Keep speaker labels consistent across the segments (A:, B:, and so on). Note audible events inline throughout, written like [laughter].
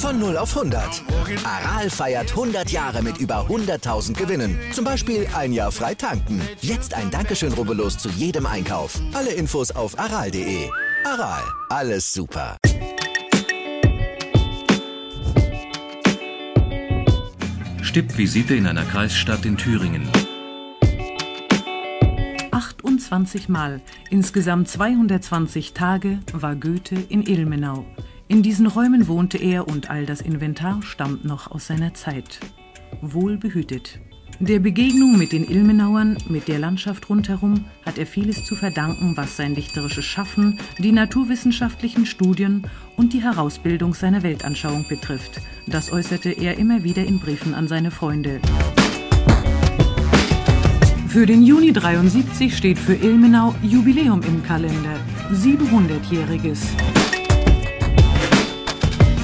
A: Von 0 auf 100. Aral feiert 100 Jahre mit über 100.000 Gewinnen. Zum Beispiel ein Jahr frei tanken. Jetzt ein Dankeschön, rubbellos zu jedem Einkauf. Alle Infos auf aral.de. Aral, alles super.
B: Stippvisite in einer Kreisstadt in Thüringen.
C: 28 Mal, insgesamt 220 Tage, war Goethe in Ilmenau. In diesen Räumen wohnte er und all das Inventar stammt noch aus seiner Zeit. Wohlbehütet. Der Begegnung mit den Ilmenauern, mit der Landschaft rundherum, hat er vieles zu verdanken, was sein dichterisches Schaffen, die naturwissenschaftlichen Studien und die Herausbildung seiner Weltanschauung betrifft. Das äußerte er immer wieder in Briefen an seine Freunde. Für den Juni 73 steht für Ilmenau Jubiläum im Kalender. 700-jähriges.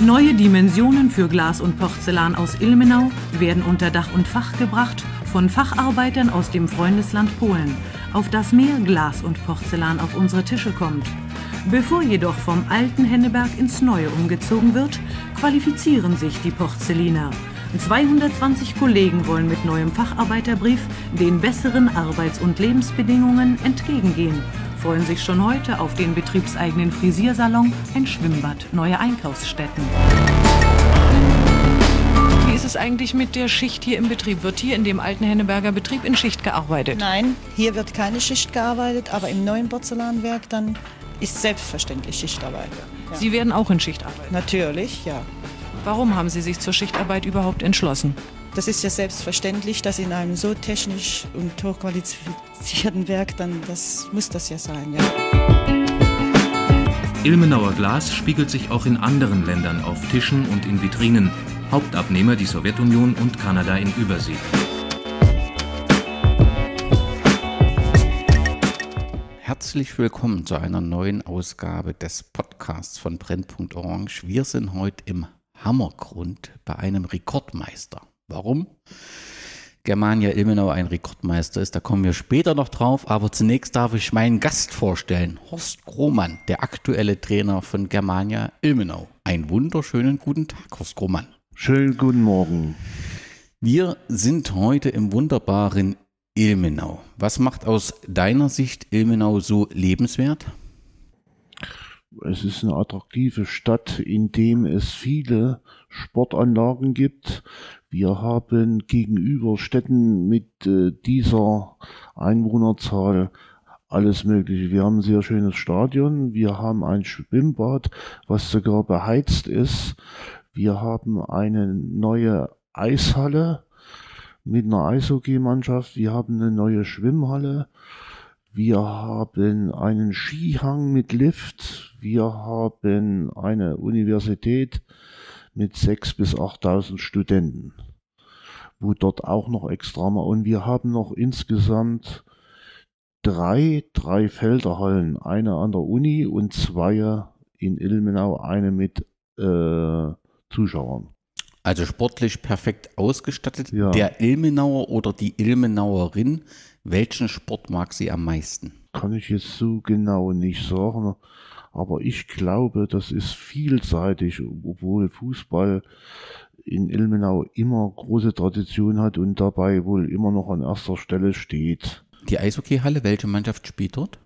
C: Neue Dimensionen für Glas und Porzellan aus Ilmenau werden unter Dach und Fach gebracht von Facharbeitern aus dem Freundesland Polen, auf das mehr Glas und Porzellan auf unsere Tische kommt. Bevor jedoch vom alten Henneberg ins Neue umgezogen wird, qualifizieren sich die Porzelliner. 220 Kollegen wollen mit neuem Facharbeiterbrief den besseren Arbeits- und Lebensbedingungen entgegengehen freuen sich schon heute auf den betriebseigenen Frisiersalon, ein Schwimmbad, neue Einkaufsstätten. Wie ist es eigentlich mit der Schicht hier im Betrieb? Wird hier in dem alten Henneberger Betrieb in Schicht gearbeitet?
D: Nein, hier wird keine Schicht gearbeitet, aber im neuen Porzellanwerk dann ist selbstverständlich Schichtarbeit.
C: Ja. Sie werden auch in Schicht arbeiten?
D: Natürlich, ja.
C: Warum haben Sie sich zur Schichtarbeit überhaupt entschlossen?
D: Das ist ja selbstverständlich, dass in einem so technisch und hochqualifizierten Werk dann, das muss das ja sein, ja.
B: Ilmenauer Glas spiegelt sich auch in anderen Ländern auf Tischen und in Vitrinen. Hauptabnehmer die Sowjetunion und Kanada in Übersee.
E: Herzlich willkommen zu einer neuen Ausgabe des Podcasts von Brennpunkt Orange. Wir sind heute im Hammergrund bei einem Rekordmeister. Warum? Germania Ilmenau ein Rekordmeister ist, da kommen wir später noch drauf, aber zunächst darf ich meinen Gast vorstellen, Horst Grohmann, der aktuelle Trainer von Germania Ilmenau. Einen wunderschönen guten Tag, Horst Grohmann.
F: Schönen guten Morgen.
E: Wir sind heute im wunderbaren Ilmenau. Was macht aus deiner Sicht Ilmenau so lebenswert?
F: Es ist eine attraktive Stadt, in dem es viele Sportanlagen gibt. Wir haben gegenüber Städten mit äh, dieser Einwohnerzahl alles Mögliche. Wir haben ein sehr schönes Stadion, wir haben ein Schwimmbad, was sogar beheizt ist. Wir haben eine neue Eishalle mit einer Eishockeymannschaft. Wir haben eine neue Schwimmhalle. Wir haben einen Skihang mit Lift. Wir haben eine Universität mit 6.000 bis 8.000 Studenten, wo dort auch noch extra mal. Und wir haben noch insgesamt drei, drei Felderhallen, eine an der Uni und zwei in Ilmenau, eine mit äh, Zuschauern.
E: Also sportlich perfekt ausgestattet. Ja. Der Ilmenauer oder die Ilmenauerin, welchen Sport mag sie am meisten?
F: Kann ich jetzt so genau nicht sagen. Aber ich glaube, das ist vielseitig, obwohl Fußball in Ilmenau immer große Tradition hat und dabei wohl immer noch an erster Stelle steht.
E: Die Eishockeyhalle, welche Mannschaft spielt dort?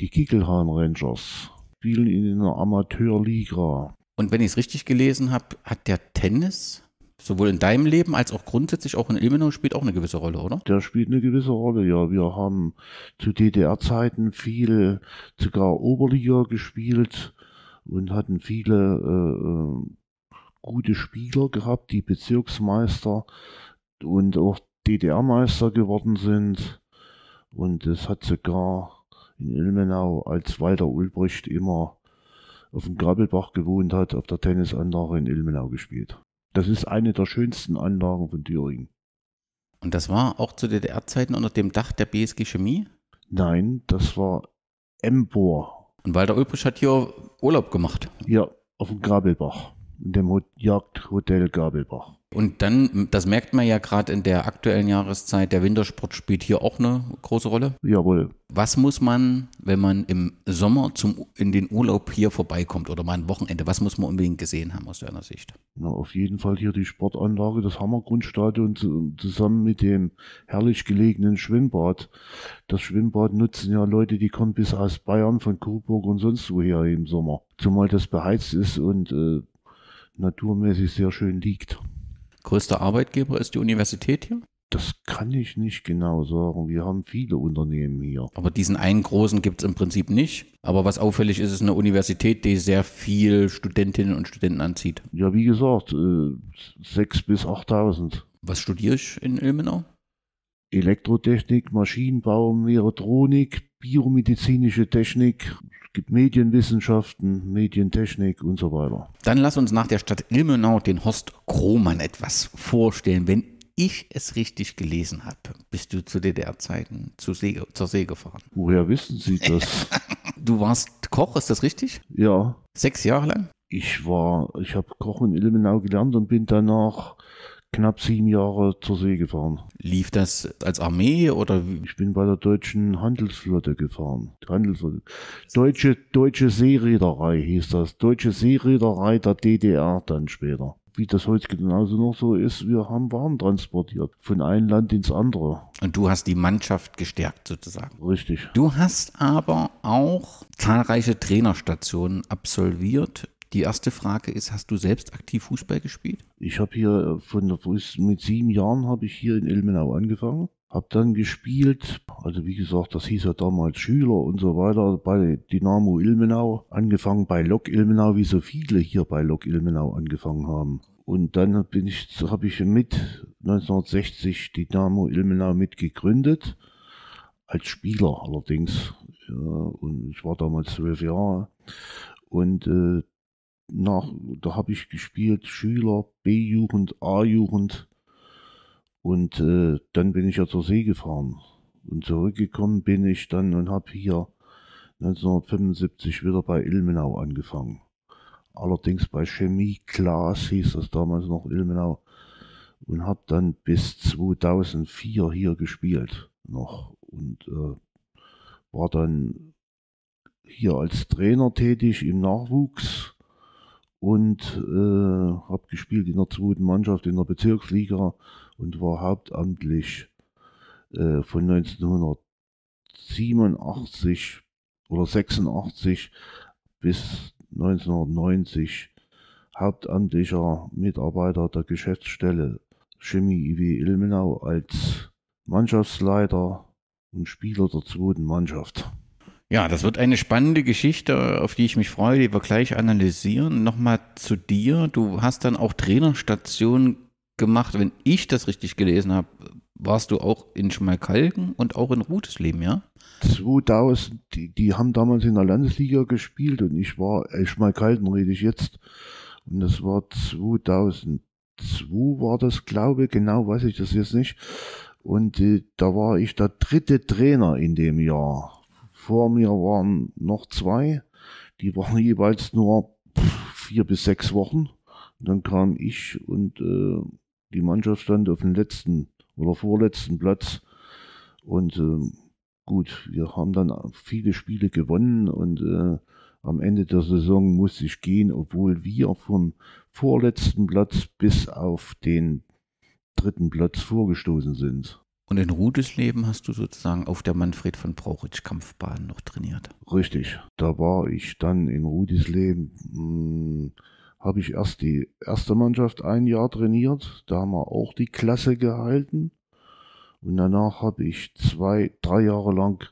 F: Die Kickelhahn Rangers spielen in einer Amateurliga.
E: Und wenn ich es richtig gelesen habe, hat der Tennis sowohl in deinem Leben als auch grundsätzlich auch in Ilmenau spielt auch eine gewisse Rolle, oder?
F: Der spielt eine gewisse Rolle, ja. Wir haben zu DDR-Zeiten viel sogar Oberliga gespielt und hatten viele äh, äh, gute Spieler gehabt, die Bezirksmeister und auch DDR-Meister geworden sind. Und es hat sogar in Ilmenau, als Walter Ulbricht immer auf dem Grabbelbach gewohnt hat, auf der Tennisanlage in Ilmenau gespielt. Das ist eine der schönsten Anlagen von Thüringen.
E: Und das war auch zu DDR-Zeiten unter dem Dach der BSG Chemie?
F: Nein, das war Embor.
E: Und Walter Ulbrich hat hier Urlaub gemacht.
F: Ja, auf dem Gabelbach. In dem Jagdhotel Gabelbach.
E: Und dann, das merkt man ja gerade in der aktuellen Jahreszeit, der Wintersport spielt hier auch eine große Rolle.
F: Jawohl.
E: Was muss man, wenn man im Sommer zum, in den Urlaub hier vorbeikommt oder mal ein Wochenende, was muss man unbedingt gesehen haben aus deiner Sicht?
F: Na, auf jeden Fall hier die Sportanlage, das Hammergrundstadion zusammen mit dem herrlich gelegenen Schwimmbad. Das Schwimmbad nutzen ja Leute, die kommen bis aus Bayern, von Coburg und sonst woher im Sommer. Zumal das beheizt ist und äh, naturmäßig sehr schön liegt.
E: Größter Arbeitgeber ist die Universität hier?
F: Das kann ich nicht genau sagen. Wir haben viele Unternehmen hier.
E: Aber diesen einen großen gibt es im Prinzip nicht. Aber was auffällig ist, ist eine Universität, die sehr viel Studentinnen und Studenten anzieht.
F: Ja, wie gesagt, äh, 6.000 bis 8.000.
E: Was studiere ich in Ilmenau?
F: Elektrotechnik, Maschinenbau, Mechatronik, biomedizinische Technik, gibt Medienwissenschaften, Medientechnik und so weiter.
E: Dann lass uns nach der Stadt Ilmenau den Horst Krohmann etwas vorstellen. Wenn ich es richtig gelesen habe, bist du zu DDR-Zeiten zur See, zur See gefahren.
F: Woher wissen Sie das? [laughs]
E: du warst Koch, ist das richtig?
F: Ja.
E: Sechs Jahre lang?
F: Ich war, ich habe Koch in Ilmenau gelernt und bin danach knapp sieben Jahre zur See gefahren.
E: Lief das als Armee oder wie?
F: Ich bin bei der deutschen Handelsflotte gefahren. Handelsflotte. Deutsche, deutsche Seereederei hieß das. Deutsche Seereederei der DDR dann später. Wie das heute genauso noch so ist, wir haben Waren transportiert. Von einem Land ins andere.
E: Und du hast die Mannschaft gestärkt sozusagen.
F: Richtig.
E: Du hast aber auch zahlreiche Trainerstationen absolviert die erste Frage ist, hast du selbst aktiv Fußball gespielt?
F: Ich habe hier von mit sieben Jahren habe ich hier in Ilmenau angefangen. Hab dann gespielt, also wie gesagt, das hieß ja damals Schüler und so weiter, bei Dynamo Ilmenau, angefangen bei Lok Ilmenau, wie so viele hier bei Lok Ilmenau angefangen haben. Und dann bin ich, habe ich mit 1960 Dynamo Ilmenau mitgegründet, als Spieler allerdings. Ja, und ich war damals zwölf Jahre. Und äh, nach, da habe ich gespielt Schüler, B-Jugend, A-Jugend. Und äh, dann bin ich ja zur See gefahren. Und zurückgekommen bin ich dann und habe hier 1975 wieder bei Ilmenau angefangen. Allerdings bei Chemie Glas hieß das damals noch Ilmenau. Und habe dann bis 2004 hier gespielt noch. Und äh, war dann hier als Trainer tätig im Nachwuchs und äh, habe gespielt in der zweiten Mannschaft in der Bezirksliga und war hauptamtlich äh, von 1987 oder 86 bis 1990 hauptamtlicher Mitarbeiter der Geschäftsstelle Chemie IW Ilmenau als Mannschaftsleiter und Spieler der zweiten Mannschaft.
E: Ja, das wird eine spannende Geschichte, auf die ich mich freue, die wir gleich analysieren. Nochmal zu dir. Du hast dann auch Trainerstation gemacht. Wenn ich das richtig gelesen habe, warst du auch in Schmalkalden und auch in Rutesleben, ja?
F: 2000, die, die haben damals in der Landesliga gespielt und ich war, äh, Schmalkalden rede ich jetzt. Und das war 2002 war das, glaube ich, genau weiß ich das jetzt nicht. Und äh, da war ich der dritte Trainer in dem Jahr. Vor mir waren noch zwei, die waren jeweils nur vier bis sechs Wochen. Und dann kam ich und äh, die Mannschaft stand auf dem letzten oder vorletzten Platz. Und äh, gut, wir haben dann viele Spiele gewonnen und äh, am Ende der Saison musste ich gehen, obwohl wir vom vorletzten Platz bis auf den dritten Platz vorgestoßen sind.
E: Und in Rudesleben hast du sozusagen auf der Manfred von Brauchitsch Kampfbahn noch trainiert.
F: Richtig. Da war ich dann in Rudesleben, hm, habe ich erst die erste Mannschaft ein Jahr trainiert. Da haben wir auch die Klasse gehalten. Und danach habe ich zwei, drei Jahre lang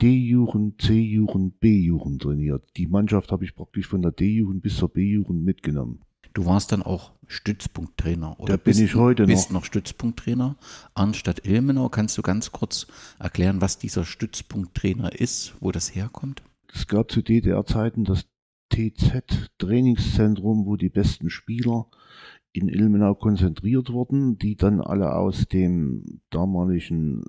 F: D-Jugend, C-Jugend, B-Jugend trainiert. Die Mannschaft habe ich praktisch von der D-Jugend bis zur B-Jugend mitgenommen.
E: Du warst dann auch Stützpunkttrainer.
F: Oder da bin ich heute
E: bist noch. noch Stützpunkttrainer. Arnstadt Ilmenau, kannst du ganz kurz erklären, was dieser Stützpunkttrainer ist, wo das herkommt?
F: Es gab zu DDR-Zeiten das TZ-Trainingszentrum, wo die besten Spieler in Ilmenau konzentriert wurden, die dann alle aus dem damaligen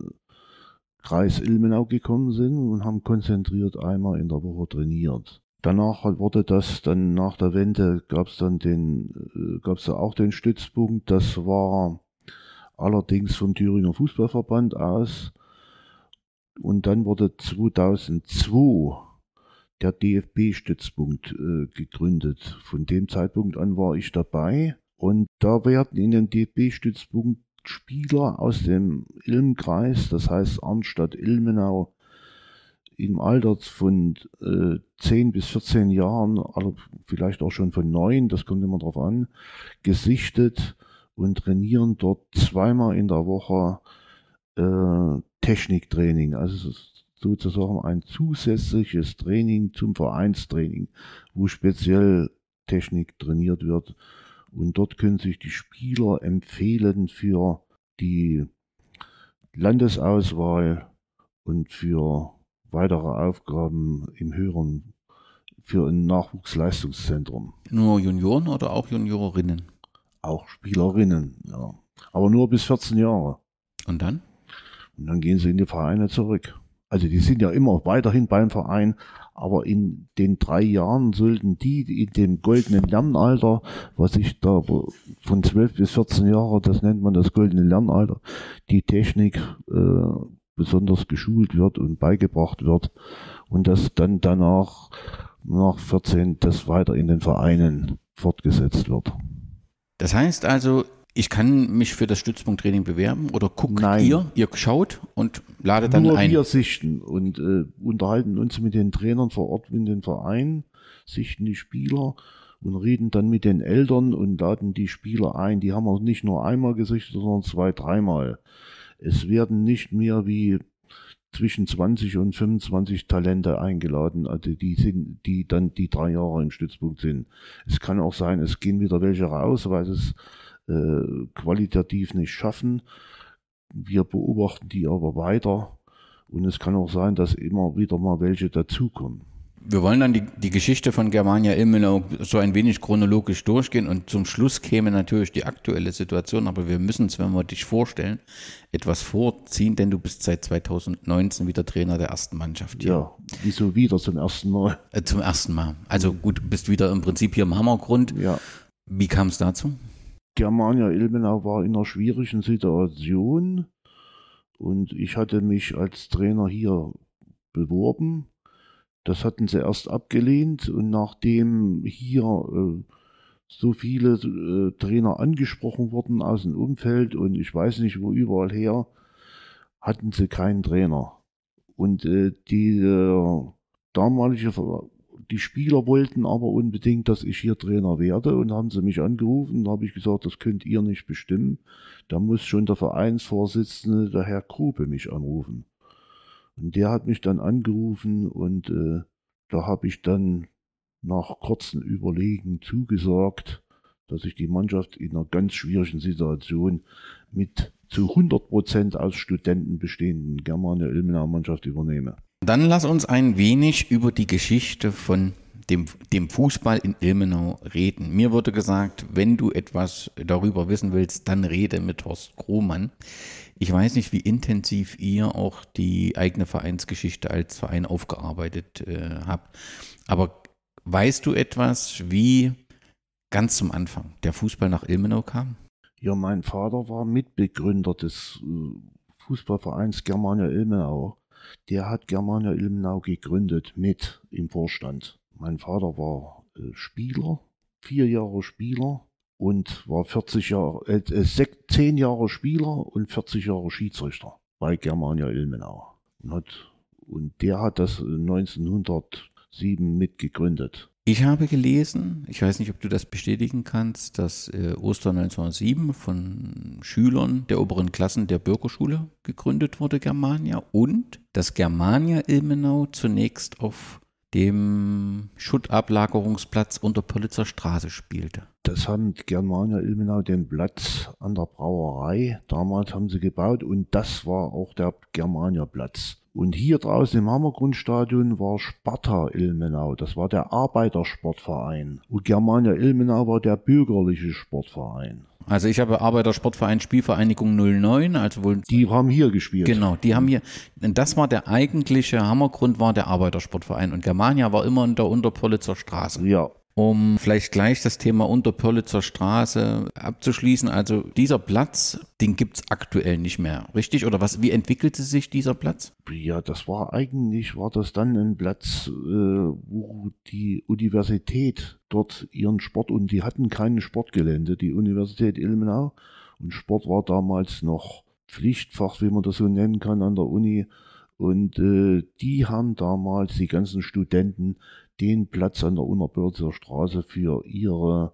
F: Kreis Ilmenau gekommen sind und haben konzentriert einmal in der Woche trainiert. Danach wurde das dann nach der Wende gab es dann den äh, gab es auch den Stützpunkt. Das war allerdings vom Thüringer Fußballverband aus. Und dann wurde 2002 der DFB-Stützpunkt äh, gegründet. Von dem Zeitpunkt an war ich dabei. Und da werden in dem DFB-Stützpunkt Spieler aus dem Ilmkreis, das heißt Arnstadt, Ilmenau, im Alter von äh, 10 bis 14 Jahren, also vielleicht auch schon von 9, das kommt immer drauf an, gesichtet und trainieren dort zweimal in der Woche äh, Techniktraining. Also sozusagen ein zusätzliches Training zum Vereinstraining, wo speziell Technik trainiert wird. Und dort können sich die Spieler empfehlen für die Landesauswahl und für weitere Aufgaben im höheren, für ein Nachwuchsleistungszentrum.
E: Nur Junioren oder auch Juniorinnen?
F: Auch Spielerinnen, ja. Aber nur bis 14 Jahre.
E: Und dann?
F: Und dann gehen sie in die Vereine zurück. Also die sind ja immer weiterhin beim Verein, aber in den drei Jahren sollten die in dem goldenen Lernalter, was ich da von 12 bis 14 Jahre, das nennt man das goldene Lernalter, die Technik äh, besonders geschult wird und beigebracht wird und dass dann danach nach 14 das weiter in den Vereinen fortgesetzt wird.
E: Das heißt also, ich kann mich für das Stützpunkttraining bewerben oder guckt
F: Nein.
E: ihr, ihr schaut und ladet dann
F: Nur
E: ein.
F: wir sichten und äh, unterhalten uns mit den Trainern vor Ort in den Verein, sichten die Spieler und reden dann mit den Eltern und laden die Spieler ein. Die haben wir nicht nur einmal gesichtet, sondern zwei, dreimal. Es werden nicht mehr wie zwischen 20 und 25 Talente eingeladen, also die sind, die dann die drei Jahre im Stützpunkt sind. Es kann auch sein, es gehen wieder welche raus, weil es äh, qualitativ nicht schaffen. Wir beobachten die aber weiter und es kann auch sein, dass immer wieder mal welche dazukommen.
E: Wir wollen dann die, die Geschichte von Germania Ilmenau so ein wenig chronologisch durchgehen und zum Schluss käme natürlich die aktuelle Situation, aber wir müssen es, wenn wir dich vorstellen, etwas vorziehen, denn du bist seit 2019 wieder Trainer der ersten Mannschaft hier.
F: Ja, wieso wieder zum ersten Mal?
E: Äh, zum ersten Mal. Also gut, bist wieder im Prinzip hier im Hammergrund.
F: Ja.
E: Wie kam es dazu?
F: Germania Ilmenau war in einer schwierigen Situation und ich hatte mich als Trainer hier beworben. Das hatten sie erst abgelehnt und nachdem hier äh, so viele äh, Trainer angesprochen wurden aus dem Umfeld und ich weiß nicht wo überall her, hatten sie keinen Trainer. Und äh, die damalige die Spieler wollten aber unbedingt, dass ich hier Trainer werde und haben sie mich angerufen. Da habe ich gesagt, das könnt ihr nicht bestimmen. Da muss schon der Vereinsvorsitzende, der Herr Grube, mich anrufen. Und der hat mich dann angerufen und äh, da habe ich dann nach kurzem Überlegen zugesagt, dass ich die Mannschaft in einer ganz schwierigen Situation mit zu 100% aus Studenten bestehenden Germania Ilmenau Mannschaft übernehme.
E: Dann lass uns ein wenig über die Geschichte von dem, dem Fußball in Ilmenau reden. Mir wurde gesagt, wenn du etwas darüber wissen willst, dann rede mit Horst Krohmann. Ich weiß nicht, wie intensiv ihr auch die eigene Vereinsgeschichte als Verein aufgearbeitet äh, habt, aber weißt du etwas, wie ganz zum Anfang der Fußball nach Ilmenau kam?
F: Ja, mein Vater war Mitbegründer des äh, Fußballvereins Germania Ilmenau. Der hat Germania Ilmenau gegründet mit im Vorstand. Mein Vater war äh, Spieler, vier Jahre Spieler und war 40 Jahre, äh, äh, sech- 10 Jahre Spieler und 40 Jahre Schiedsrichter bei Germania Ilmenau. Und, hat, und der hat das äh, 1907 mitgegründet.
E: Ich habe gelesen, ich weiß nicht, ob du das bestätigen kannst, dass äh, Ostern 1907 von Schülern der oberen Klassen der Bürgerschule gegründet wurde, Germania, und dass Germania Ilmenau zunächst auf dem Schuttablagerungsplatz unter Politzer Straße spielte.
F: Das haben Germania Ilmenau den Platz an der Brauerei. Damals haben sie gebaut und das war auch der Germania Platz. Und hier draußen im Hammergrundstadion war Sparta Ilmenau. Das war der Arbeitersportverein. Und Germania Ilmenau war der bürgerliche Sportverein.
E: Also ich habe Arbeitersportverein Spielvereinigung 09, also wohl.
F: Die haben hier gespielt.
E: Genau, die haben hier. Und das war der eigentliche Hammergrund, war der Arbeitersportverein. Und Germania war immer in der Unterpolitzer Straße.
F: Ja,
E: Um vielleicht gleich das Thema Unterpörlitzer Straße abzuschließen. Also dieser Platz, den gibt's aktuell nicht mehr, richtig? Oder was? Wie entwickelte sich dieser Platz?
F: Ja, das war eigentlich, war das dann ein Platz, äh, wo die Universität dort ihren Sport, und die hatten kein Sportgelände, die Universität Ilmenau. Und Sport war damals noch Pflichtfach, wie man das so nennen kann, an der Uni. Und äh, die haben damals, die ganzen Studenten, den Platz an der Unterbörzer Straße für ihre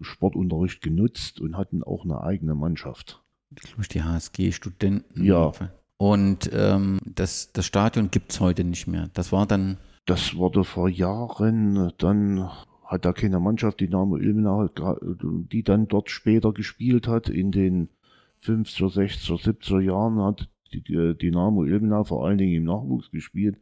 F: Sportunterricht genutzt und hatten auch eine eigene Mannschaft.
E: Glaube ich, die HSG-Studenten.
F: Ja.
E: Und ähm, das, das Stadion gibt's heute nicht mehr. Das war dann,
F: Das wurde vor Jahren, dann hat da keine Mannschaft, die Name Ilmenau, die dann dort später gespielt hat, in den 50er, 60er, 70er Jahren hat die, die Dynamo Ilmenau vor allen Dingen im Nachwuchs gespielt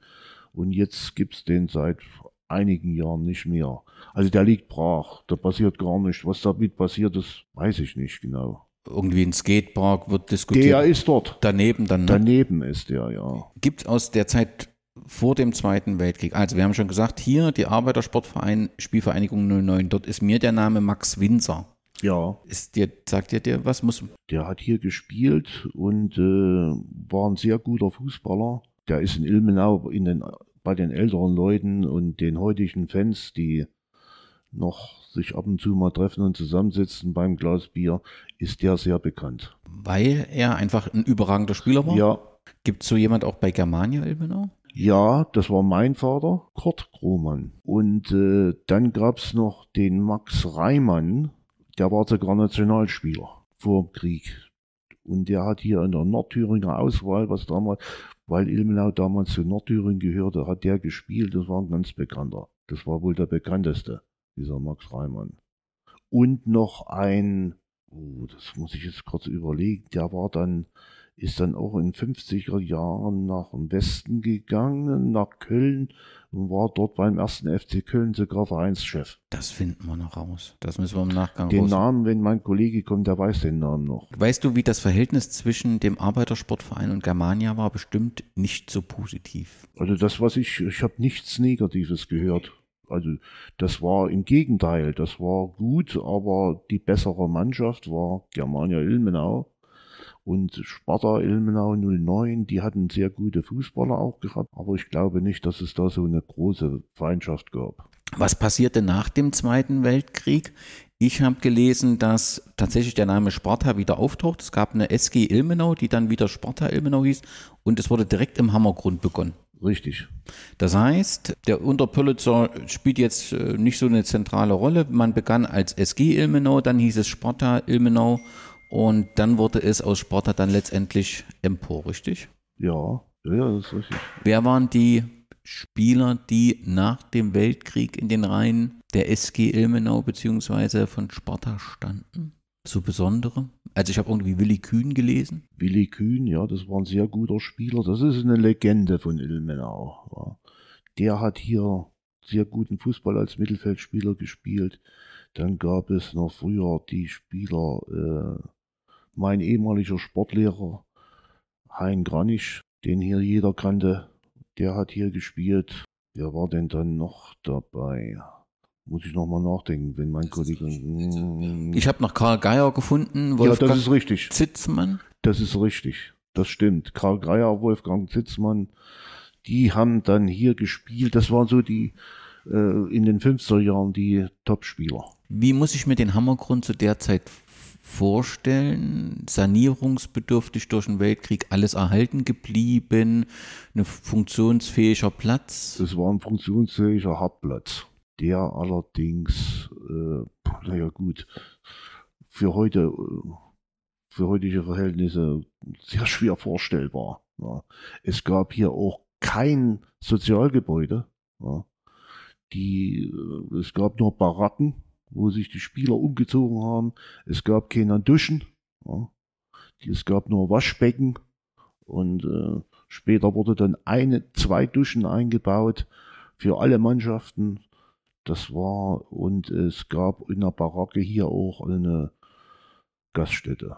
F: und jetzt gibt's den seit einigen Jahren nicht mehr. Also der liegt brach, da passiert gar nichts. Was damit passiert ist, weiß ich nicht genau.
E: irgendwie ein Skatepark wird diskutiert.
F: Der ist dort.
E: Daneben dann. Ne?
F: Daneben ist der, ja.
E: Gibt aus der Zeit vor dem Zweiten Weltkrieg, also wir haben schon gesagt, hier die Arbeitersportverein Spielvereinigung 09, dort ist mir der Name Max Winzer.
F: Ja,
E: Ist dir, sagt dir der was? Muss,
F: Der hat hier gespielt und äh, war ein sehr guter Fußballer. Der ist in Ilmenau in den, bei den älteren Leuten und den heutigen Fans, die noch sich ab und zu mal treffen und zusammensitzen beim Glas Bier, ist der sehr bekannt.
E: weil er einfach ein überragender Spieler war?
F: Ja,
E: Gibt es so jemand auch bei Germania Ilmenau?
F: ja, das war mein Vater, Kurt Krohmann. Und äh, dann gab's noch den Max Reimann, der war sogar Nationalspieler vor dem Krieg. Und der hat hier in der Nordthüringer Auswahl, was damals, weil Ilmenau damals zu Nordthüringen gehörte, hat der gespielt. Das war ein ganz bekannter. Das war wohl der bekannteste, dieser Max Reimann. Und noch ein, oh, das muss ich jetzt kurz überlegen, der war dann, ist dann auch in 50er Jahren nach dem Westen gegangen, nach Köln und war dort beim ersten FC Köln sogar Vereinschef.
E: Das finden wir noch raus. Das müssen wir im Nachgang
F: Den
E: raus.
F: Namen, wenn mein Kollege kommt, der weiß den Namen noch.
E: Weißt du, wie das Verhältnis zwischen dem Arbeitersportverein und Germania war? Bestimmt nicht so positiv.
F: Also das, was ich, ich habe nichts Negatives gehört. Also das war im Gegenteil, das war gut, aber die bessere Mannschaft war Germania Ilmenau und Sparta Ilmenau 09, die hatten sehr gute Fußballer auch gehabt, aber ich glaube nicht, dass es da so eine große Feindschaft gab.
E: Was passierte nach dem Zweiten Weltkrieg? Ich habe gelesen, dass tatsächlich der Name Sparta wieder auftaucht. Es gab eine SG Ilmenau, die dann wieder Sparta Ilmenau hieß und es wurde direkt im Hammergrund begonnen.
F: Richtig.
E: Das heißt, der Unterpölitzer spielt jetzt äh, nicht so eine zentrale Rolle. Man begann als SG Ilmenau, dann hieß es Sparta Ilmenau und dann wurde es aus Sparta dann letztendlich Empor, richtig?
F: Ja, ja, das ist richtig.
E: Wer waren die Spieler, die nach dem Weltkrieg in den Reihen der SG Ilmenau beziehungsweise von Sparta standen? So besondere? Also ich habe irgendwie Willi Kühn gelesen.
F: Willi Kühn, ja, das war ein sehr guter Spieler. Das ist eine Legende von Ilmenau. Ja. Der hat hier sehr guten Fußball als Mittelfeldspieler gespielt. Dann gab es noch früher die Spieler, äh, mein ehemaliger Sportlehrer Hein Granisch, den hier jeder kannte, der hat hier gespielt. Wer war denn dann noch dabei? Muss ich nochmal nachdenken, wenn mein Kollege.
E: Ich habe noch Karl Geier gefunden,
F: ja,
E: Wolfgang
F: das ist richtig.
E: Zitzmann.
F: Das ist richtig. Das stimmt. Karl Greier, Wolfgang Zitzmann, die haben dann hier gespielt. Das waren so die äh, in den 50er Jahren die Topspieler.
E: Wie muss ich mir den Hammergrund zu der Zeit vorstellen? Sanierungsbedürftig durch den Weltkrieg, alles erhalten geblieben, ein funktionsfähiger Platz.
F: Das war ein funktionsfähiger Hartplatz. Der allerdings, äh, naja gut, für heute, äh, für heutige Verhältnisse sehr schwer vorstellbar. Ja. Es gab hier auch kein Sozialgebäude. Ja. Die, äh, es gab nur Baracken, wo sich die Spieler umgezogen haben. Es gab keine Duschen. Ja. Es gab nur Waschbecken Und äh, später wurde dann eine, zwei Duschen eingebaut für alle Mannschaften. Das war, und es gab in der Baracke hier auch eine Gaststätte,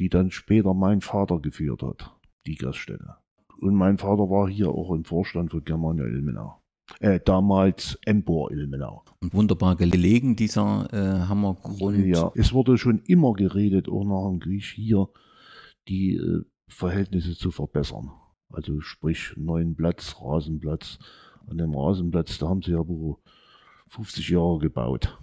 F: die dann später mein Vater geführt hat, die Gaststätte. Und mein Vater war hier auch im Vorstand von Germania Ilmenau. Äh, damals Empor Ilmenau.
E: Und wunderbar gelegen, dieser äh, Hammergrund.
F: Ja, es wurde schon immer geredet, auch nach dem Krieg hier, die äh, Verhältnisse zu verbessern. Also sprich neuen Platz, Rasenplatz. An dem Rasenplatz, da haben sie ja wohl 50 Jahre gebaut.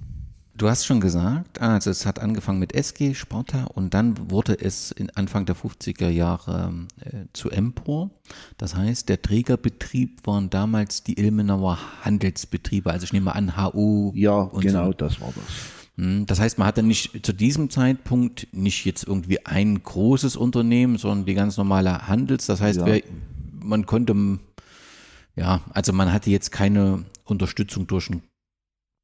E: Du hast schon gesagt, also es hat angefangen mit SG, Sparta und dann wurde es in Anfang der 50er Jahre äh, zu Empor. Das heißt, der Trägerbetrieb waren damals die Ilmenauer Handelsbetriebe, also ich nehme an HU.
F: Ja, genau, so. das war das.
E: Hm, das heißt, man hatte nicht zu diesem Zeitpunkt nicht jetzt irgendwie ein großes Unternehmen, sondern die ganz normale Handels. Das heißt, ja. wer, man konnte, ja, also man hatte jetzt keine Unterstützung durch ein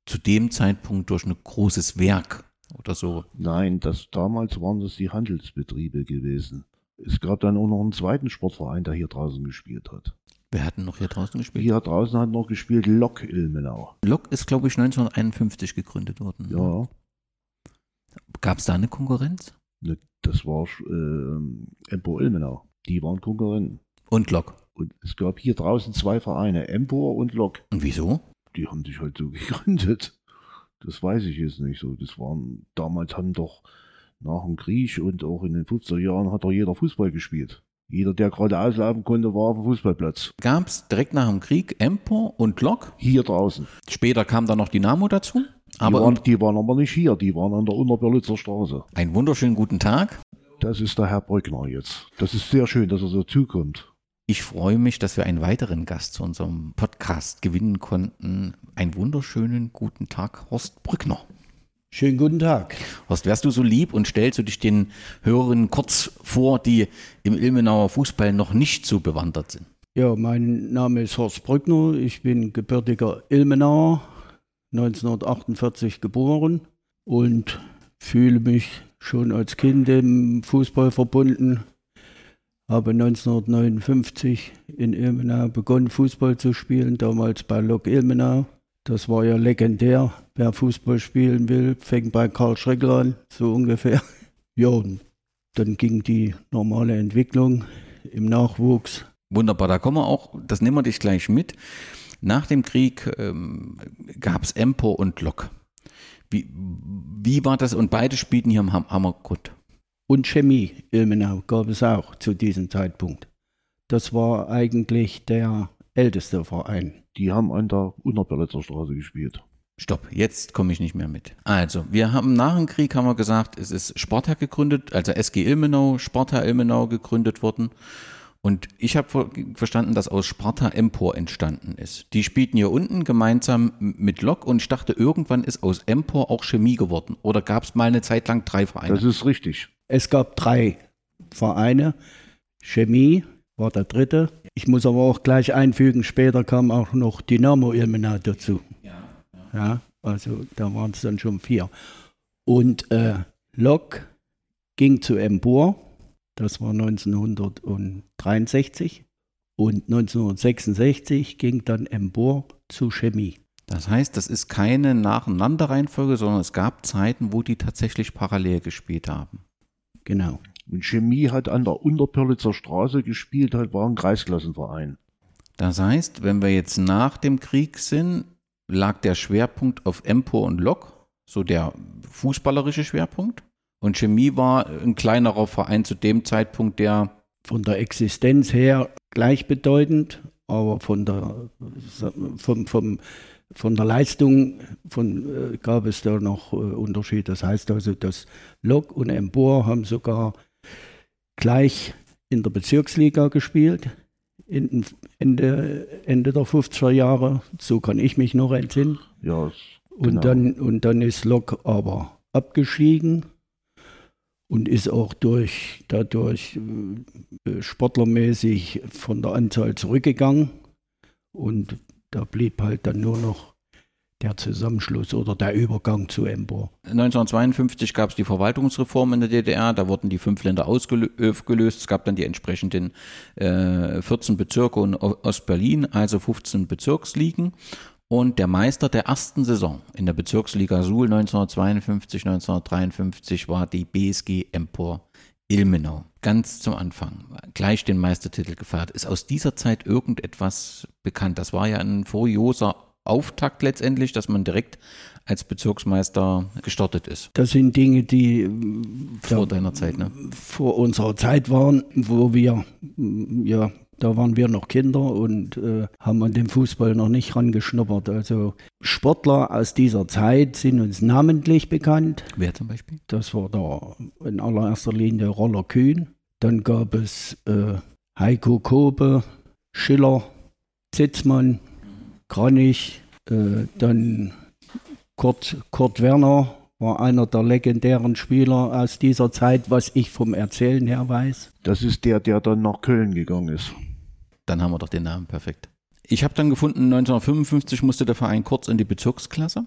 E: zu dem Zeitpunkt durch ein großes Werk oder so?
F: Nein, das, damals waren das die Handelsbetriebe gewesen. Es gab dann auch noch einen zweiten Sportverein, der hier draußen gespielt hat.
E: Wer hat denn noch hier draußen gespielt?
F: Hier draußen hat noch gespielt Lok Ilmenau.
E: Lok ist, glaube ich, 1951 gegründet worden.
F: Ja.
E: Gab es da eine Konkurrenz?
F: Ne, das war äh, Empor Ilmenau. Die waren Konkurrenten.
E: Und Lok?
F: Und es gab hier draußen zwei Vereine, Empor und Lok.
E: Und wieso?
F: Die haben sich halt so [laughs] gegründet. Das weiß ich jetzt nicht so. Das waren, damals haben doch nach dem Krieg und auch in den 50er Jahren hat doch jeder Fußball gespielt. Jeder, der gerade auslaufen konnte, war auf dem Fußballplatz.
E: Gab es direkt nach dem Krieg Empor und Lok?
F: Hier draußen.
E: Später kam dann noch Dynamo dazu.
F: Aber die waren, die waren aber nicht hier, die waren an der Unterberlitzer Straße.
E: Einen wunderschönen guten Tag.
F: Das ist der Herr Brückner jetzt. Das ist sehr schön, dass er so zukommt.
E: Ich freue mich, dass wir einen weiteren Gast zu unserem Podcast gewinnen konnten. Einen wunderschönen guten Tag, Horst Brückner.
G: Schönen guten Tag.
E: Horst, wärst du so lieb und stellst du dich den Hörerinnen kurz vor, die im Ilmenauer Fußball noch nicht so bewandert sind?
G: Ja, mein Name ist Horst Brückner. Ich bin gebürtiger Ilmenauer, 1948 geboren und fühle mich schon als Kind im Fußball verbunden habe 1959 in Ilmenau begonnen, Fußball zu spielen, damals bei Lok Ilmenau. Das war ja legendär. Wer Fußball spielen will, fängt bei Karl Schreckler an, so ungefähr. [laughs] Ja, dann ging die normale Entwicklung im Nachwuchs.
E: Wunderbar, da kommen wir auch, das nehmen wir dich gleich mit. Nach dem Krieg ähm, gab es Empo und Lok. Wie, wie war das? Und beide spielten hier am Hammergrund
G: und Chemie Ilmenau gab es auch zu diesem Zeitpunkt. Das war eigentlich der älteste Verein.
F: Die haben an der Unterberlitzer Straße gespielt.
E: Stopp, jetzt komme ich nicht mehr mit. Also, wir haben nach dem Krieg haben wir gesagt, es ist Sparta gegründet, also SG Ilmenau, Sparta Ilmenau gegründet worden. Und ich habe verstanden, dass aus Sparta Empor entstanden ist. Die spielten hier unten gemeinsam mit Lok und ich dachte, irgendwann ist aus Empor auch Chemie geworden. Oder gab es mal eine Zeit lang drei Vereine?
F: Das ist richtig.
G: Es gab drei Vereine. Chemie war der dritte. Ich muss aber auch gleich einfügen, später kam auch noch Dynamo Ilmenau dazu. Ja, ja. ja also da waren es dann schon vier. Und äh, Lok ging zu Empor, das war 1963. Und 1966 ging dann Empor zu Chemie.
E: Das heißt, das ist keine Nacheinanderreihenfolge, sondern es gab Zeiten, wo die tatsächlich parallel gespielt haben.
G: Genau.
F: Und Chemie hat an der Unterpörlitzer Straße gespielt, halt war ein Kreisklassenverein.
E: Das heißt, wenn wir jetzt nach dem Krieg sind, lag der Schwerpunkt auf Empo und Lok, so der fußballerische Schwerpunkt. Und Chemie war ein kleinerer Verein zu dem Zeitpunkt, der
G: von der Existenz her gleichbedeutend, aber von der vom, vom von der Leistung von, äh, gab es da noch äh, Unterschied. Das heißt also, dass Lok und Empor haben sogar gleich in der Bezirksliga gespielt. In, Ende, Ende der 50er Jahre, so kann ich mich noch entsinnen.
F: Ja,
G: genau. und, dann, und dann ist Lok aber abgestiegen und ist auch durch, dadurch äh, sportlermäßig von der Anzahl zurückgegangen. Und da blieb halt dann nur noch der Zusammenschluss oder der Übergang zu Empor.
E: 1952 gab es die Verwaltungsreform in der DDR, da wurden die fünf Länder aufgelöst. Es gab dann die entsprechenden äh, 14 Bezirke in Ostberlin, also 15 Bezirksligen. Und der Meister der ersten Saison in der Bezirksliga Suhl 1952, 1953 war die BSG Empor Ilmenau. Ganz zum Anfang, gleich den Meistertitel gefeiert. Ist aus dieser Zeit irgendetwas bekannt? Das war ja ein furioser Auftakt letztendlich, dass man direkt als Bezirksmeister gestartet ist.
G: Das sind Dinge, die
E: vor deiner Zeit, ne?
G: Vor unserer Zeit waren, wo wir ja da waren wir noch Kinder und äh, haben an dem Fußball noch nicht rangeschnuppert. Also Sportler aus dieser Zeit sind uns namentlich bekannt.
E: Wer zum Beispiel?
G: Das war da in allererster Linie Roller Kühn. Dann gab es äh, Heiko Kobe, Schiller, Zitzmann, Kranich, äh, dann Kurt, Kurt Werner war einer der legendären Spieler aus dieser Zeit, was ich vom Erzählen her weiß.
F: Das ist der, der dann nach Köln gegangen ist.
E: Dann haben wir doch den Namen perfekt. Ich habe dann gefunden, 1955 musste der Verein kurz in die Bezirksklasse.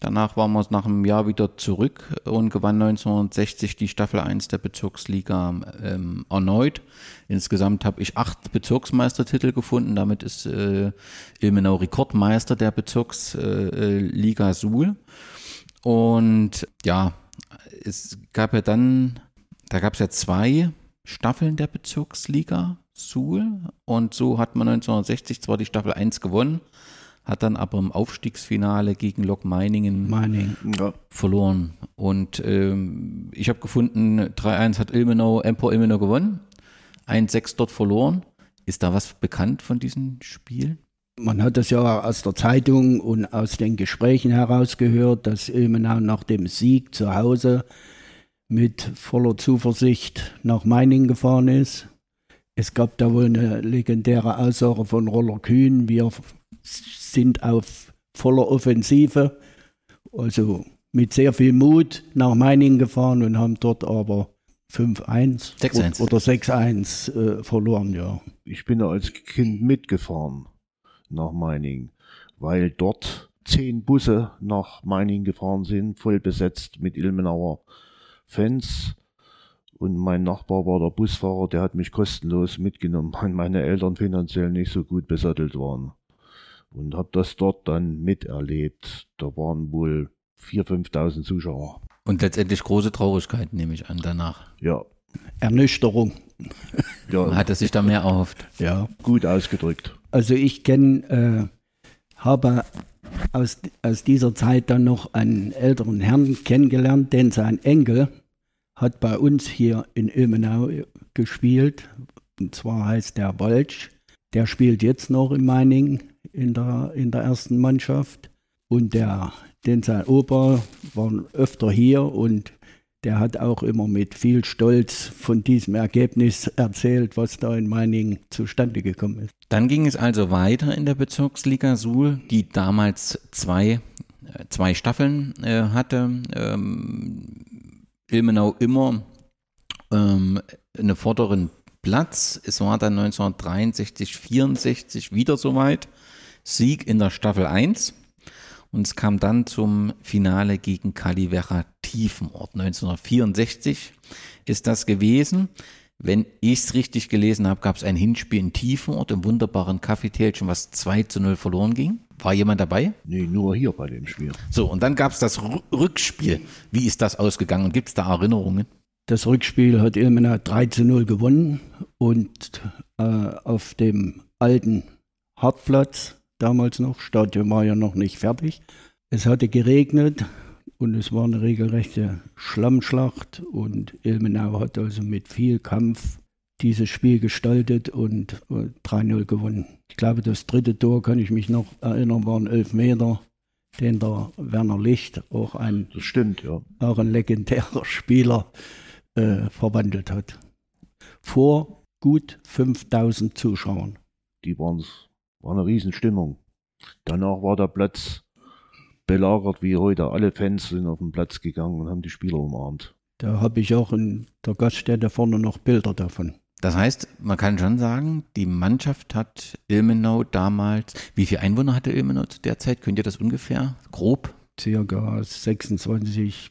E: Danach waren wir nach einem Jahr wieder zurück und gewann 1960 die Staffel 1 der Bezirksliga ähm, erneut. Insgesamt habe ich acht Bezirksmeistertitel gefunden. Damit ist äh, Ilmenau Rekordmeister der Bezirksliga äh, äh Suhl. Und ja, es gab ja dann, da gab es ja zwei Staffeln der Bezirksliga Suhl und so hat man 1960 zwar die Staffel 1 gewonnen, hat dann aber im Aufstiegsfinale gegen Lok Meiningen
G: Meining.
E: ja. verloren. Und ähm, ich habe gefunden, 3-1 hat Ilmenau, Empor Ilmenau gewonnen, 1-6 dort verloren. Ist da was bekannt von diesen Spielen?
G: Man hat das ja aus der Zeitung und aus den Gesprächen herausgehört, dass Ilmenau nach dem Sieg zu Hause mit voller Zuversicht nach Meiningen gefahren ist. Es gab da wohl eine legendäre Aussage von Roller Kühn, wir sind auf voller Offensive, also mit sehr viel Mut nach Meiningen gefahren und haben dort aber 5-1 oder 6-1 äh, verloren, ja.
F: Ich bin da als Kind mitgefahren nach Meiningen, weil dort zehn Busse nach Meiningen gefahren sind, voll besetzt mit Ilmenauer Fans. Und mein Nachbar war der Busfahrer, der hat mich kostenlos mitgenommen, [laughs] weil meine Eltern finanziell nicht so gut besattelt waren. Und habe das dort dann miterlebt. Da waren wohl 4.000, 5.000 Zuschauer.
E: Und letztendlich große Traurigkeit, nehme ich an, danach.
F: Ja.
G: Ernüchterung. [laughs]
E: Ja. Hat er sich da mehr erhofft?
F: Ja. Gut ausgedrückt.
G: Also ich kenne, äh, habe aus, aus dieser Zeit dann noch einen älteren Herrn kennengelernt, denn sein Enkel hat bei uns hier in Ilmenau gespielt. Und zwar heißt der Wolsch. Der spielt jetzt noch in Meiningen in der, in der ersten Mannschaft. Und der, denn sein Opa war öfter hier und der hat auch immer mit viel Stolz von diesem Ergebnis erzählt, was da in Meiningen zustande gekommen ist.
E: Dann ging es also weiter in der Bezirksliga Suhl, die damals zwei, äh, zwei Staffeln äh, hatte. Ähm, Ilmenau immer ähm, einen vorderen Platz. Es war dann 1963, 64 wieder soweit. Sieg in der Staffel 1 und es kam dann zum Finale gegen Calivera Tiefenort. 1964 ist das gewesen. Wenn ich es richtig gelesen habe, gab es ein Hinspiel in Tiefenort im wunderbaren Kaffeetälchen, was 2 zu 0 verloren ging. War jemand dabei?
F: Nee, nur hier bei dem Spiel.
E: So, und dann gab es das Rückspiel. Wie ist das ausgegangen und gibt es da Erinnerungen?
G: Das Rückspiel hat Ilmenau 3 zu 0 gewonnen und äh, auf dem alten Hartplatz damals noch. Stadion war ja noch nicht fertig. Es hatte geregnet und es war eine regelrechte Schlammschlacht und Ilmenau hat also mit viel Kampf dieses Spiel gestaltet und 3-0 gewonnen. Ich glaube, das dritte Tor, kann ich mich noch erinnern, waren elf Meter, den der Werner Licht, auch ein,
F: das stimmt, ja.
G: auch ein legendärer Spieler, äh, verwandelt hat. Vor gut 5000 Zuschauern.
F: Die waren es war eine Riesenstimmung. Danach war der Platz belagert wie heute. Alle Fans sind auf den Platz gegangen und haben die Spieler umarmt.
G: Da habe ich auch in der Gaststätte vorne noch Bilder davon.
E: Das heißt, man kann schon sagen, die Mannschaft hat Ilmenau damals, wie viele Einwohner hatte Ilmenau zu der Zeit? Könnt ihr das ungefähr grob?
G: Circa 26,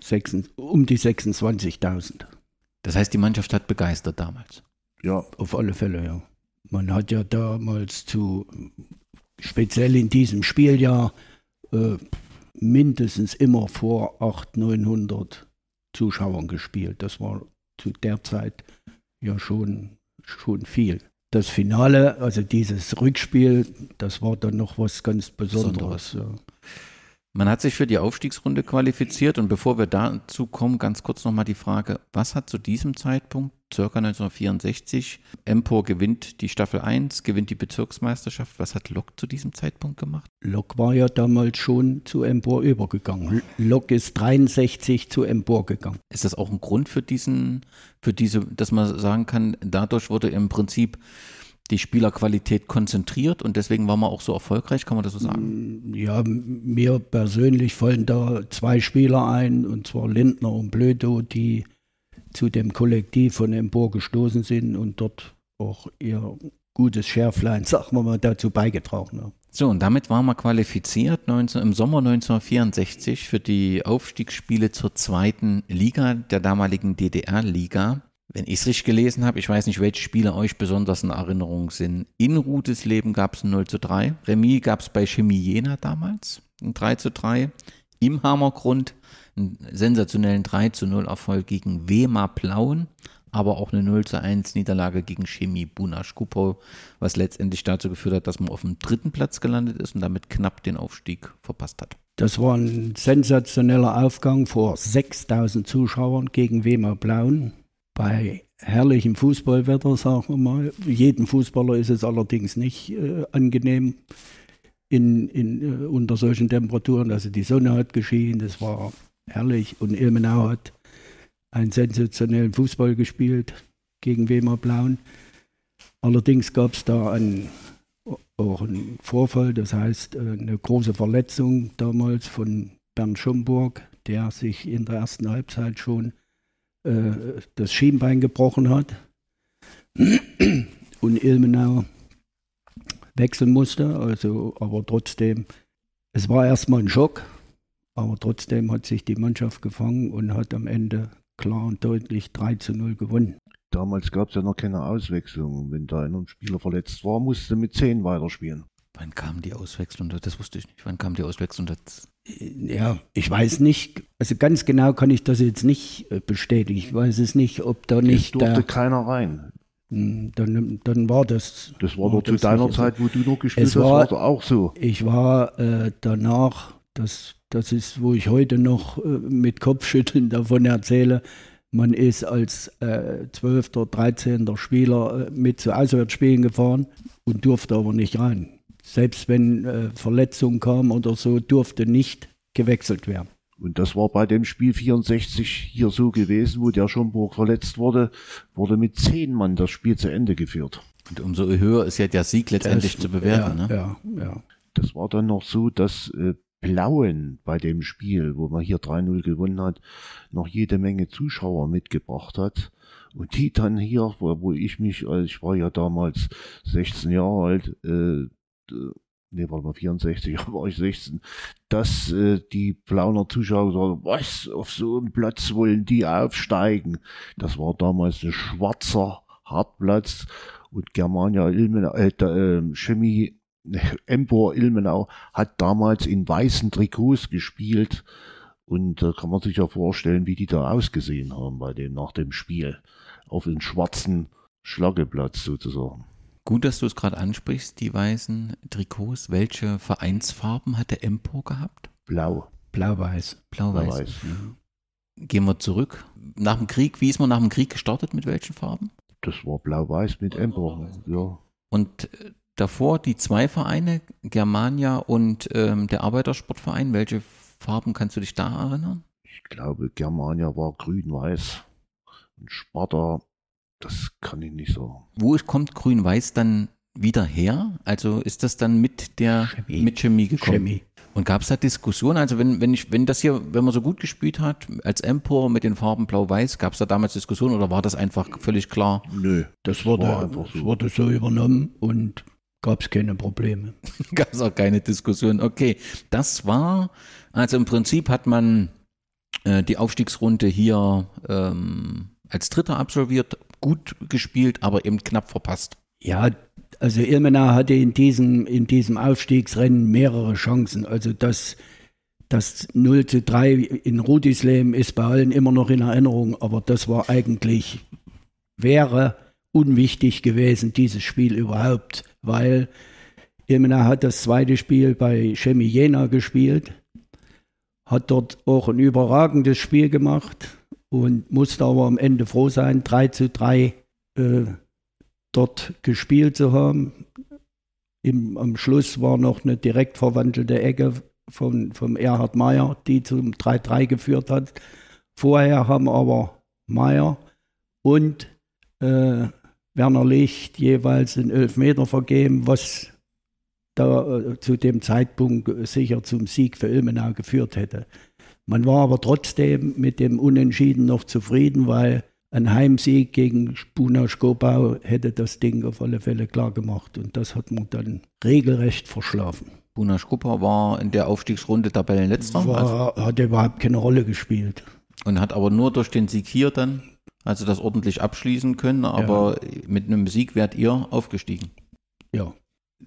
G: 26 um die 26.000.
E: Das heißt, die Mannschaft hat begeistert damals.
G: Ja, auf alle Fälle, ja. Man hat ja damals zu, speziell in diesem Spieljahr, äh, mindestens immer vor 800, 900 Zuschauern gespielt. Das war zu der Zeit ja schon, schon viel. Das Finale, also dieses Rückspiel, das war dann noch was ganz Besonderes. Besonderes. Ja.
E: Man hat sich für die Aufstiegsrunde qualifiziert und bevor wir dazu kommen, ganz kurz nochmal die Frage, was hat zu diesem Zeitpunkt, circa 1964, Empor gewinnt die Staffel 1, gewinnt die Bezirksmeisterschaft, was hat Lok zu diesem Zeitpunkt gemacht?
G: Lok war ja damals schon zu Empor übergegangen. Lok ist 63 zu Empor gegangen.
E: Ist das auch ein Grund für diesen, für diese, dass man sagen kann, dadurch wurde im Prinzip die Spielerqualität konzentriert und deswegen war man auch so erfolgreich, kann man das so sagen?
G: Mm, ja, mir persönlich fallen da zwei Spieler ein, und zwar Lindner und Blödo, die zu dem Kollektiv von Empor gestoßen sind und dort auch ihr gutes Schärflein, [laughs] sagen wir mal, dazu beigetragen haben.
E: So, und damit waren wir qualifiziert 19, im Sommer 1964 für die Aufstiegsspiele zur zweiten Liga der damaligen DDR-Liga wenn ich es richtig gelesen habe, ich weiß nicht, welche Spiele euch besonders in Erinnerung sind. In Rutes Leben gab es ein 0 zu 3. Remis gab es bei Chemie Jena damals, ein 3 zu 3. Im Hammergrund einen sensationellen 3 zu 0 Erfolg gegen Wema Plauen, aber auch eine 0 zu 1 Niederlage gegen Chemie Bunasch Kupo, was letztendlich dazu geführt hat, dass man auf dem dritten Platz gelandet ist und damit knapp den Aufstieg verpasst hat.
G: Das war ein sensationeller Aufgang vor 6000 Zuschauern gegen Wema Plauen bei herrlichem Fußballwetter, sagen wir mal. Jedem Fußballer ist es allerdings nicht äh, angenehm in, in, äh, unter solchen Temperaturen. Also die Sonne hat geschienen, das war herrlich. Und Ilmenau hat einen sensationellen Fußball gespielt gegen Wemer Blauen. Allerdings gab es da einen, auch einen Vorfall, das heißt äh, eine große Verletzung damals von Bernd Schomburg, der sich in der ersten Halbzeit schon äh, das Schienbein gebrochen hat und Ilmenau wechseln musste. Also, aber trotzdem, es war erstmal ein Schock, aber trotzdem hat sich die Mannschaft gefangen und hat am Ende klar und deutlich 3 zu 0 gewonnen.
F: Damals gab es ja noch keine Auswechslung. Wenn da ein Spieler verletzt war, musste mit 10 weiterspielen.
E: Wann kam die Auswechslung? Das wusste ich nicht. Wann kam die Auswechslung? Das
G: ja, ich weiß nicht, also ganz genau kann ich das jetzt nicht äh, bestätigen. Ich weiß es nicht, ob da nicht.
F: Es durfte da, keiner rein.
G: Hm, dann, dann war das.
F: Das war doch zu deiner Zeit, wo du noch gespielt
G: hast, war, war auch so. Ich war äh, danach, das, das ist, wo ich heute noch äh, mit Kopfschütteln [laughs] davon erzähle, man ist als äh, 12., 13. Spieler äh, mit zu Auswärtsspielen gefahren und durfte aber nicht rein selbst wenn äh, Verletzungen kamen oder so, durfte nicht gewechselt werden.
F: Und das war bei dem Spiel 64 hier so gewesen, wo der Schomburg verletzt wurde, wurde mit zehn Mann das Spiel zu Ende geführt.
E: Und umso höher ist ja der Sieg letztendlich das, zu bewerten.
G: Ja,
E: ne?
G: ja, ja.
F: Das war dann noch so, dass äh, Blauen bei dem Spiel, wo man hier 3-0 gewonnen hat, noch jede Menge Zuschauer mitgebracht hat. Und die dann hier, wo, ich mich, also ich war ja damals 16 Jahre alt, äh, äh, nee, warte mal, 64, da [laughs] war ich 16, dass äh, die Plauner Zuschauer sagen, was, auf so einem Platz wollen die aufsteigen. Das war damals ein schwarzer Hartplatz und Germania Ilmenau, äh, äh, Chemie [laughs] Empor Ilmenau hat damals in weißen Trikots gespielt und da äh, kann man sich ja vorstellen, wie die da ausgesehen haben bei dem, nach dem Spiel. Auf dem schwarzen Schlageplatz sozusagen.
E: Gut, dass du es gerade ansprichst, die weißen Trikots. Welche Vereinsfarben hat der Empor gehabt?
F: Blau.
G: Blau-Weiß.
E: Blau-Weiß. Blau mhm. Gehen wir zurück. Nach dem Krieg, wie ist man nach dem Krieg gestartet? Mit welchen Farben?
F: Das war Blau-Weiß mit Empor, ja.
E: Und äh, davor die zwei Vereine, Germania und ähm, der Arbeitersportverein, welche Farben kannst du dich da erinnern?
F: Ich glaube, Germania war grün-weiß und Sparta das kann ich nicht so.
E: Wo kommt Grün-Weiß dann wieder her? Also ist das dann mit der Chemie. mit Chemie gekommen? Chemie. Und gab es da Diskussionen? Also wenn, wenn ich, wenn das hier, wenn man so gut gespielt hat, als Empor mit den Farben Blau-Weiß, gab es da damals Diskussionen oder war das einfach völlig klar?
G: Nö, das, das wurde, einfach so. wurde so übernommen und gab es keine Probleme. [laughs]
E: gab es auch keine Diskussion. Okay, das war, also im Prinzip hat man äh, die Aufstiegsrunde hier ähm, als Dritter absolviert, gut gespielt, aber eben knapp verpasst.
G: Ja, also Ilmenau hatte in diesem, in diesem Aufstiegsrennen mehrere Chancen. Also das, das 0 zu 3 in Rudisleben ist bei allen immer noch in Erinnerung, aber das war eigentlich, wäre unwichtig gewesen, dieses Spiel überhaupt, weil Ilmenau hat das zweite Spiel bei Chemie Jena gespielt, hat dort auch ein überragendes Spiel gemacht und musste aber am Ende froh sein, 3 zu 3 äh, dort gespielt zu haben. Im, am Schluss war noch eine direkt verwandelte Ecke von, vom Erhard Meyer, die zum 3-3 geführt hat. Vorher haben aber Meyer und äh, Werner Licht jeweils einen Elfmeter vergeben, was da äh, zu dem Zeitpunkt sicher zum Sieg für Ilmenau geführt hätte. Man war aber trotzdem mit dem Unentschieden noch zufrieden, weil ein Heimsieg gegen Spuna Skopau hätte das Ding auf alle Fälle klar gemacht. Und das hat man dann regelrecht verschlafen.
E: Spuna Skopau war in der Aufstiegsrunde Tabellenletzter?
G: War, also hat überhaupt keine Rolle gespielt.
E: Und hat aber nur durch den Sieg hier dann, also das ordentlich abschließen können, aber ja. mit einem Sieg wärt ihr aufgestiegen.
G: Ja.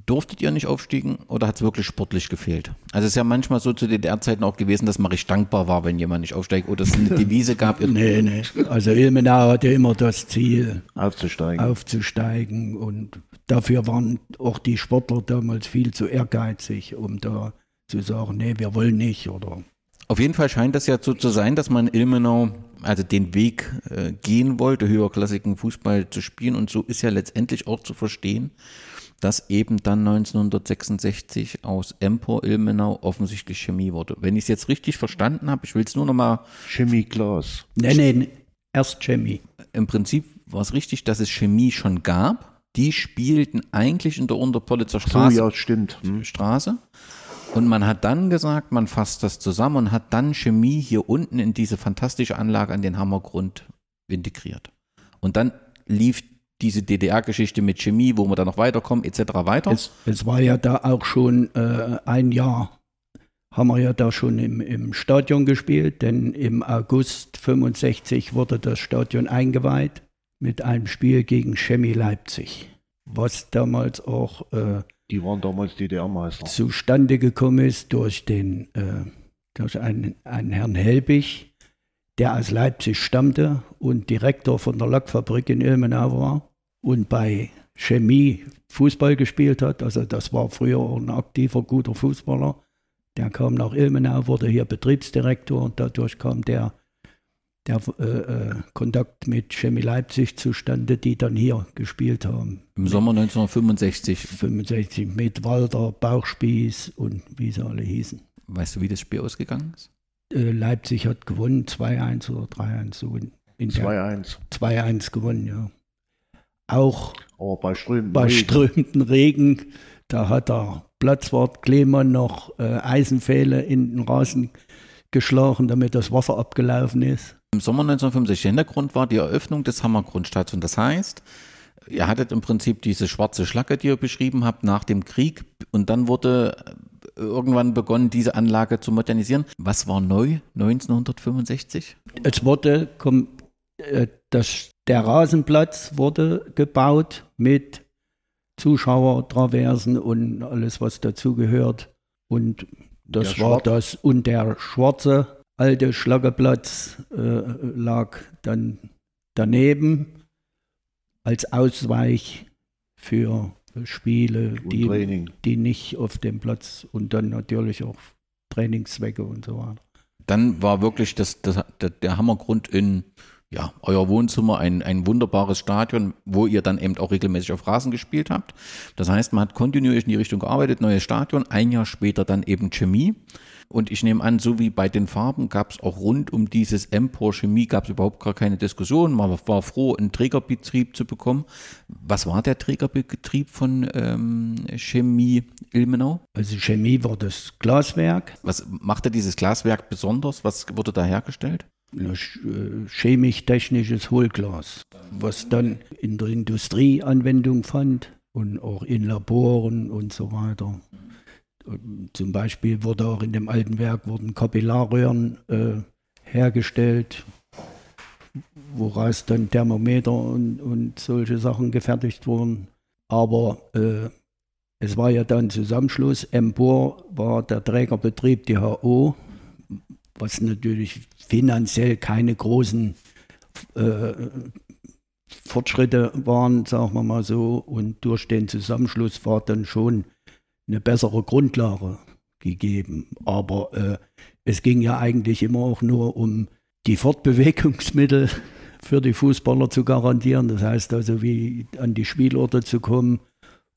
E: Durftet ihr nicht aufstiegen oder hat es wirklich sportlich gefehlt? Also es ist ja manchmal so zu DDR-Zeiten auch gewesen, dass man recht dankbar war, wenn jemand nicht aufsteigt oder es eine Devise gab. [laughs]
G: nee, nee. Also Ilmenau hatte immer das Ziel,
F: aufzusteigen.
G: aufzusteigen und dafür waren auch die Sportler damals viel zu ehrgeizig, um da zu sagen, nee, wir wollen nicht oder
E: auf jeden Fall scheint das ja so zu sein, dass man Ilmenau also den Weg äh, gehen wollte, höherklassigen Fußball zu spielen. Und so ist ja letztendlich auch zu verstehen, dass eben dann 1966 aus Empor Ilmenau offensichtlich Chemie wurde. Wenn ich es jetzt richtig verstanden habe, ich will es nur noch mal.
F: Chemie Glas.
G: Nein, nein, erst Chemie.
E: Im Prinzip war es richtig, dass es Chemie schon gab. Die spielten eigentlich in der Unterpolitzer Straße.
F: So, ja, stimmt.
E: Hm. Straße. Und man hat dann gesagt, man fasst das zusammen und hat dann Chemie hier unten in diese fantastische Anlage an den Hammergrund integriert. Und dann lief diese DDR-Geschichte mit Chemie, wo wir dann noch weiterkommen, etc. weiter.
G: Es, es war ja da auch schon äh, ein Jahr, haben wir ja da schon im, im Stadion gespielt, denn im August 65 wurde das Stadion eingeweiht mit einem Spiel gegen Chemie Leipzig, was damals auch äh,
F: die waren damals DDR-Meister.
G: Zustande gekommen ist durch den äh, durch einen, einen Herrn Helbig, der aus Leipzig stammte und Direktor von der Lackfabrik in Ilmenau war und bei Chemie Fußball gespielt hat. Also das war früher ein aktiver, guter Fußballer. Der kam nach Ilmenau, wurde hier Betriebsdirektor und dadurch kam der, der äh, äh, Kontakt mit Chemie Leipzig zustande, die dann hier gespielt haben.
E: Im Sommer 1965.
G: 65 mit Walter, Bauchspieß und wie sie alle hießen.
E: Weißt du, wie das Spiel ausgegangen ist?
G: Äh, Leipzig hat gewonnen, 2-1 oder 3-1. So
F: 2-1.
G: 2-1 gewonnen, ja auch
F: oh, bei, strömenden,
G: bei strömenden Regen. Da hat der Platzwart Klemann noch äh, Eisenpfähle in den Rasen geschlagen, damit das Wasser abgelaufen ist.
E: Im Sommer 1965 Hintergrund war die Eröffnung des Hammergrundstadions. Das heißt, ihr hattet im Prinzip diese schwarze Schlacke, die ihr beschrieben habt, nach dem Krieg und dann wurde äh, irgendwann begonnen, diese Anlage zu modernisieren. Was war neu 1965?
G: Es wurde äh, das der Rasenplatz wurde gebaut mit Zuschauertraversen und alles, was dazugehört. Und das der war Schwarz. das. Und der schwarze alte Schlageplatz äh, lag dann daneben als Ausweich für Spiele, die, die nicht auf dem Platz und dann natürlich auch Trainingszwecke und so weiter.
E: Dann war wirklich das, das, der Hammergrund in ja, euer Wohnzimmer ein, ein wunderbares Stadion, wo ihr dann eben auch regelmäßig auf Rasen gespielt habt. Das heißt, man hat kontinuierlich in die Richtung gearbeitet, neues Stadion, ein Jahr später dann eben Chemie. Und ich nehme an, so wie bei den Farben gab es auch rund um dieses Empor Chemie gab es überhaupt gar keine Diskussion. Man war froh, einen Trägerbetrieb zu bekommen. Was war der Trägerbetrieb von ähm, Chemie Ilmenau?
G: Also Chemie war das Glaswerk.
E: Was machte dieses Glaswerk besonders? Was wurde da hergestellt?
G: Äh, chemisch-technisches Hohlglas, was dann in der Industrie Anwendung fand und auch in Laboren und so weiter. Zum Beispiel wurde auch in dem alten Werk wurden Kapillarröhren äh, hergestellt, woraus dann Thermometer und, und solche Sachen gefertigt wurden. Aber äh, es war ja dann Zusammenschluss. Empor war der Trägerbetrieb, die HO, was natürlich finanziell keine großen äh, Fortschritte waren, sagen wir mal so. Und durch den Zusammenschluss war dann schon eine bessere Grundlage gegeben. Aber äh, es ging ja eigentlich immer auch nur um die Fortbewegungsmittel [laughs] für die Fußballer zu garantieren. Das heißt also, wie an die Spielorte zu kommen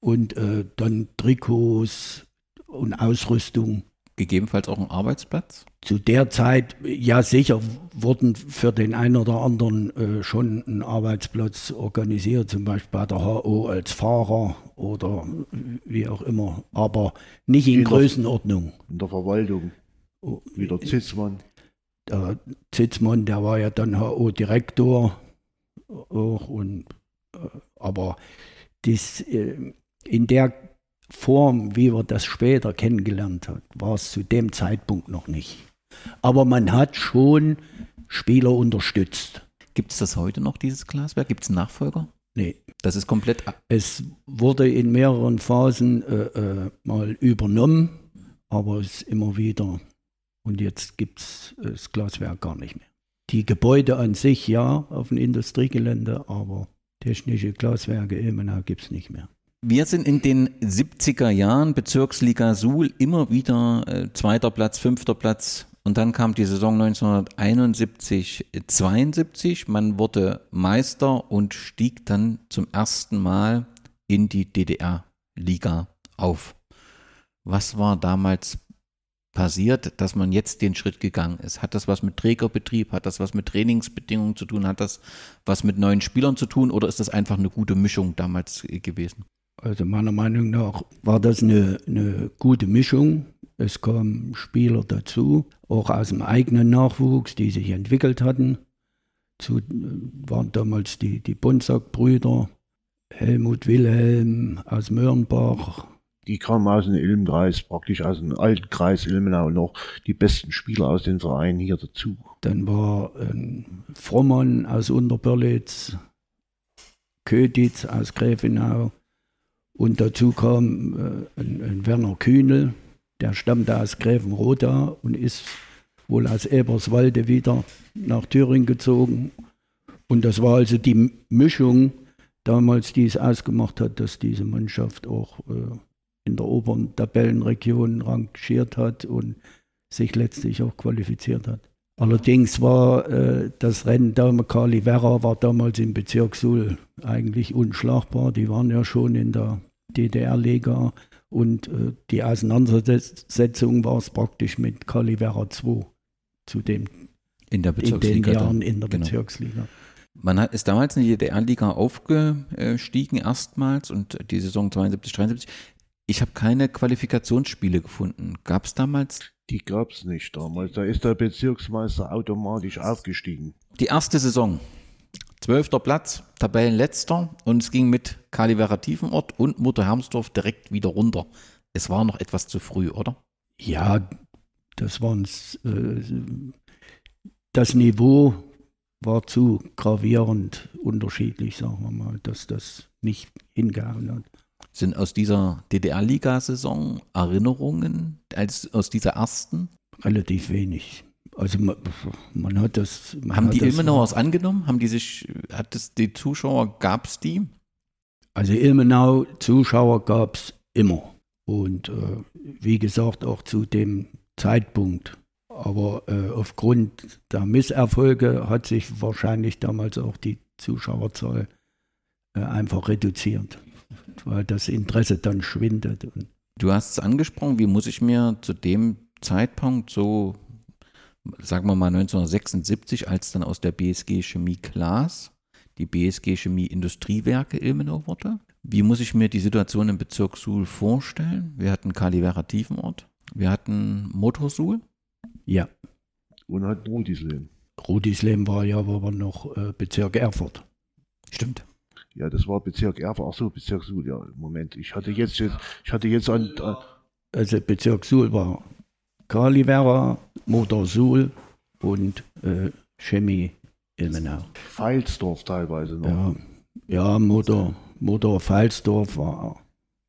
G: und äh, dann Trikots und Ausrüstung
E: gegebenenfalls auch einen Arbeitsplatz?
G: Zu der Zeit, ja sicher, wurden für den einen oder anderen äh, schon ein Arbeitsplatz organisiert, zum Beispiel bei der HO als Fahrer oder wie auch immer, aber nicht in, in Größenordnung.
F: Der, in der Verwaltung, oh, wie der Zitzmann.
G: Der Zitzmann, der war ja dann HO-Direktor auch und äh, aber das, äh, in der Form, wie wir das später kennengelernt haben, war es zu dem Zeitpunkt noch nicht. Aber man hat schon Spieler unterstützt.
E: Gibt es das heute noch, dieses Glaswerk? Gibt es einen Nachfolger?
G: Nee.
E: Das ist komplett.
G: Es wurde in mehreren Phasen äh, äh, mal übernommen, aber es ist immer wieder. Und jetzt gibt es das Glaswerk gar nicht mehr. Die Gebäude an sich ja, auf dem Industriegelände, aber technische Glaswerke Ilmenau gibt es nicht mehr.
E: Wir sind in den 70er Jahren Bezirksliga Suhl immer wieder äh, zweiter Platz, fünfter Platz. Und dann kam die Saison 1971, 72. Man wurde Meister und stieg dann zum ersten Mal in die DDR-Liga auf. Was war damals passiert, dass man jetzt den Schritt gegangen ist? Hat das was mit Trägerbetrieb, hat das was mit Trainingsbedingungen zu tun, hat das was mit neuen Spielern zu tun oder ist das einfach eine gute Mischung damals gewesen?
G: Also meiner Meinung nach war das eine, eine gute Mischung. Es kamen Spieler dazu, auch aus dem eigenen Nachwuchs, die sich entwickelt hatten. Zu, waren damals die, die Bonsack-Brüder, Helmut Wilhelm aus Möhrenbach.
F: Die kamen aus dem Ilmkreis, praktisch aus dem alten Kreis Ilmenau noch die besten Spieler aus den Vereinen hier dazu.
G: Dann war ein Frommann aus Unterberlitz, Köditz aus Gräfenau, und dazu kam äh, ein, ein, Werner Kühnel, der stammte aus Gräfenroda und ist wohl aus Eberswalde wieder nach Thüringen gezogen. Und das war also die Mischung damals, die es ausgemacht hat, dass diese Mannschaft auch äh, in der oberen Tabellenregion rangiert hat und sich letztlich auch qualifiziert hat. Allerdings war äh, das Rennen da Kali Werra war damals im Bezirk Suhl eigentlich unschlagbar. Die waren ja schon in der DDR-Liga und äh, die Auseinandersetzung war es praktisch mit Kali Werra 2 zu dem
E: in, der
G: in den Jahren in der genau. Bezirksliga.
E: Man hat, ist damals in die DDR-Liga aufgestiegen erstmals und die Saison 72, 73. Ich habe keine Qualifikationsspiele gefunden. Gab es damals
F: die gab es nicht damals. Da ist der Bezirksmeister automatisch aufgestiegen.
E: Die erste Saison. Zwölfter Platz, Tabellenletzter und es ging mit Kalivera Tiefenort und Mutter Hermsdorf direkt wieder runter. Es war noch etwas zu früh, oder?
G: Ja, das war äh, das Niveau war zu gravierend unterschiedlich, sagen wir mal, dass das nicht hingehauen hat.
E: Sind aus dieser DDR-Liga-Saison Erinnerungen als aus dieser ersten?
G: Relativ wenig. Also man, man hat das. Man
E: Haben
G: hat
E: die Ilmenauers angenommen? Haben die sich, hat es die Zuschauer, gab es die?
G: Also Ilmenau Zuschauer gab es immer. Und äh, wie gesagt, auch zu dem Zeitpunkt. Aber äh, aufgrund der Misserfolge hat sich wahrscheinlich damals auch die Zuschauerzahl äh, einfach reduziert, weil das Interesse dann schwindet.
E: Du hast es angesprochen, wie muss ich mir zu dem Zeitpunkt so, sagen wir mal 1976, als dann aus der BSG Chemie Glas die BSG Chemie Industriewerke Ilmenau wurde, wie muss ich mir die Situation im Bezirk Suhl vorstellen? Wir hatten Kalivera Tiefenort, wir hatten Motorsuhl.
G: Ja.
F: Und hatten Rudisleben.
G: Rudisleben war ja aber noch äh, Bezirk Erfurt.
E: Stimmt.
F: Ja, das war Bezirk Erfurt. Ach so, Bezirk Suhl. Ja, Moment. Ich hatte jetzt, ich hatte jetzt an. an
G: also Bezirk Suhl war Kalivera, Motor Suhl und äh, Chemie Ilmenau.
F: Feilsdorf teilweise noch.
G: Ja, ja Motor, Motor Feilsdorf war, war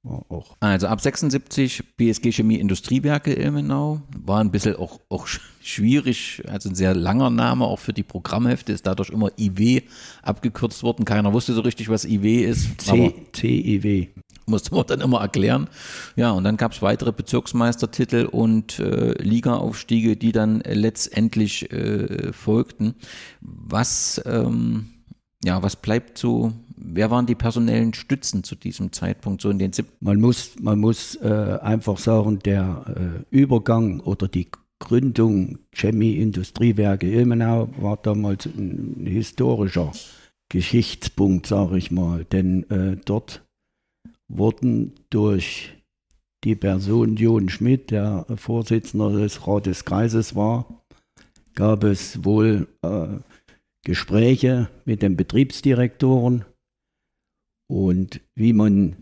G: auch.
E: Also ab 76 BSG Chemie Industriewerke Ilmenau. War ein bisschen auch, auch schwierig, also ein sehr langer Name, auch für die Programmhefte ist dadurch immer IW abgekürzt worden. Keiner wusste so richtig, was IW ist.
G: C, CIW
E: musste man dann immer erklären. Ja, und dann gab es weitere Bezirksmeistertitel und äh, Ligaaufstiege, die dann letztendlich äh, folgten. Was, ähm, ja, was bleibt so, wer waren die personellen Stützen zu diesem Zeitpunkt, so in den
G: Sieb Man muss, man muss äh, einfach sagen, der äh, Übergang oder die Gründung Chemie Industriewerke Ilmenau war damals ein historischer Geschichtspunkt, sage ich mal, denn äh, dort wurden durch die Person Jon Schmidt, der Vorsitzender des Rateskreises war, gab es wohl äh, Gespräche mit den Betriebsdirektoren und wie man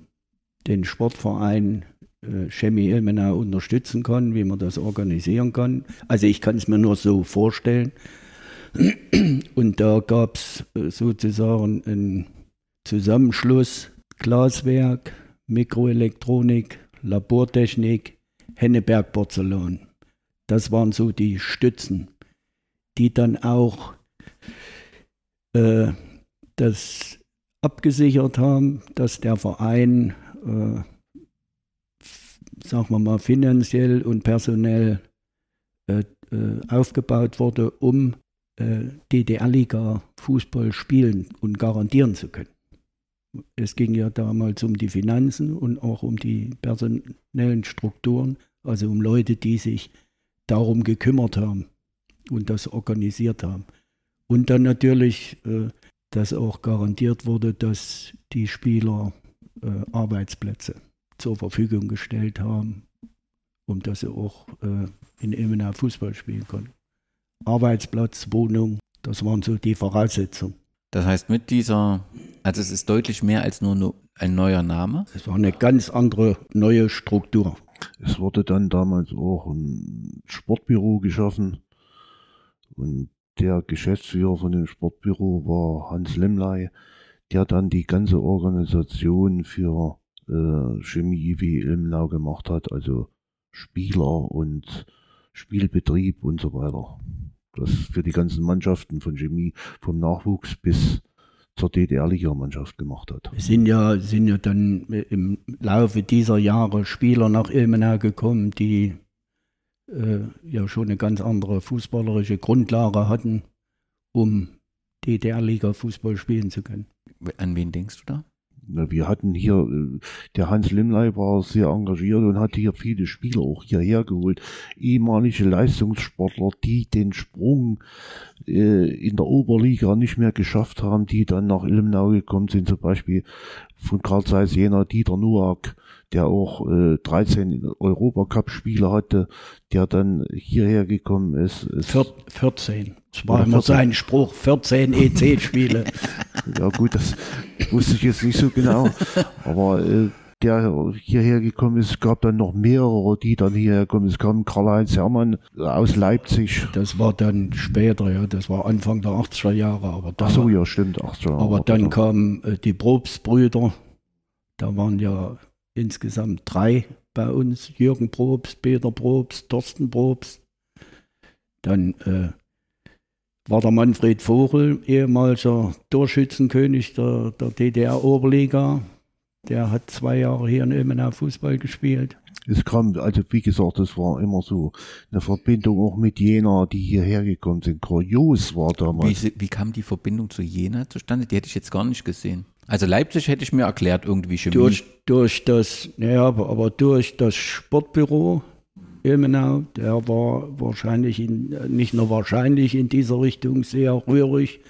G: den Sportverein äh, Chemie Ilmenau unterstützen kann, wie man das organisieren kann. Also ich kann es mir nur so vorstellen. [clears throat] Und da gab es äh, sozusagen einen Zusammenschluss Glaswerk, Mikroelektronik, Labortechnik, Henneberg Porzellan. Das waren so die Stützen, die dann auch äh, das abgesichert haben, dass der Verein, äh, sagen wir mal, finanziell und personell äh, äh aufgebaut wurde, um äh, DDR-Liga Fußball spielen und garantieren zu können. Es ging ja damals um die Finanzen und auch um die personellen Strukturen, also um Leute, die sich darum gekümmert haben und das organisiert haben. Und dann natürlich, äh, dass auch garantiert wurde, dass die Spieler äh, Arbeitsplätze zur Verfügung gestellt haben, um dass sie auch äh, in Ilmenau Fußball spielen konnten. Arbeitsplatz, Wohnung, das waren so die Voraussetzungen.
E: Das heißt, mit dieser, also es ist deutlich mehr als nur ein neuer Name.
G: Es war eine ganz andere neue Struktur.
F: Es wurde dann damals auch ein Sportbüro geschaffen und der Geschäftsführer von dem Sportbüro war Hans Lemley, der dann die ganze Organisation für äh, Chemie wie Ilmenau gemacht hat, also Spieler und Spielbetrieb und so weiter das für die ganzen Mannschaften von Chemie vom Nachwuchs bis zur DDR-Liga-Mannschaft gemacht hat.
G: Es sind ja, sind ja dann im Laufe dieser Jahre Spieler nach Ilmenau gekommen, die äh, ja schon eine ganz andere fußballerische Grundlage hatten, um DDR-Liga Fußball spielen zu können.
E: An wen denkst du da?
F: wir hatten hier, äh, der Hans Limley war sehr engagiert und hat hier viele Spieler auch hierher geholt. Ehemalige Leistungssportler, die den Sprung äh, in der Oberliga nicht mehr geschafft haben, die dann nach Ilmenau gekommen sind, zum Beispiel von Karl Zeiss Jena Dieter Nuak, der auch äh, 13 Europacup-Spiele hatte, der dann hierher gekommen ist.
G: ist 14. Das war immer sein Spruch, 14 EC-Spiele. [laughs]
F: ja gut, das wusste ich jetzt nicht so genau. Aber äh, der hierher gekommen ist, gab dann noch mehrere, die dann hierher kommen. Es kam Karl-Heinz Hermann aus Leipzig.
G: Das war dann später, ja, das war Anfang der 80er Jahre. Aber da,
F: Ach so, ja, stimmt, 80er
G: Jahre. Aber dann kamen äh, die Probstbrüder, da waren ja insgesamt drei bei uns, Jürgen Probst, Peter Probst, Thorsten Probst. Dann äh, war der Manfred Vogel, ehemaliger Torschützenkönig der, der DDR-Oberliga. Der hat zwei Jahre hier in Ilmenau Fußball gespielt.
F: Es kam, also wie gesagt, das war immer so eine Verbindung auch mit Jena, die hierher gekommen sind. Kurios war damals.
E: Wie, wie kam die Verbindung zu Jena zustande? Die hätte ich jetzt gar nicht gesehen. Also Leipzig hätte ich mir erklärt, irgendwie Chemie.
G: Durch, durch das, naja, aber, aber durch das Sportbüro Ilmenau, der war wahrscheinlich, in, nicht nur wahrscheinlich in dieser Richtung sehr rührig,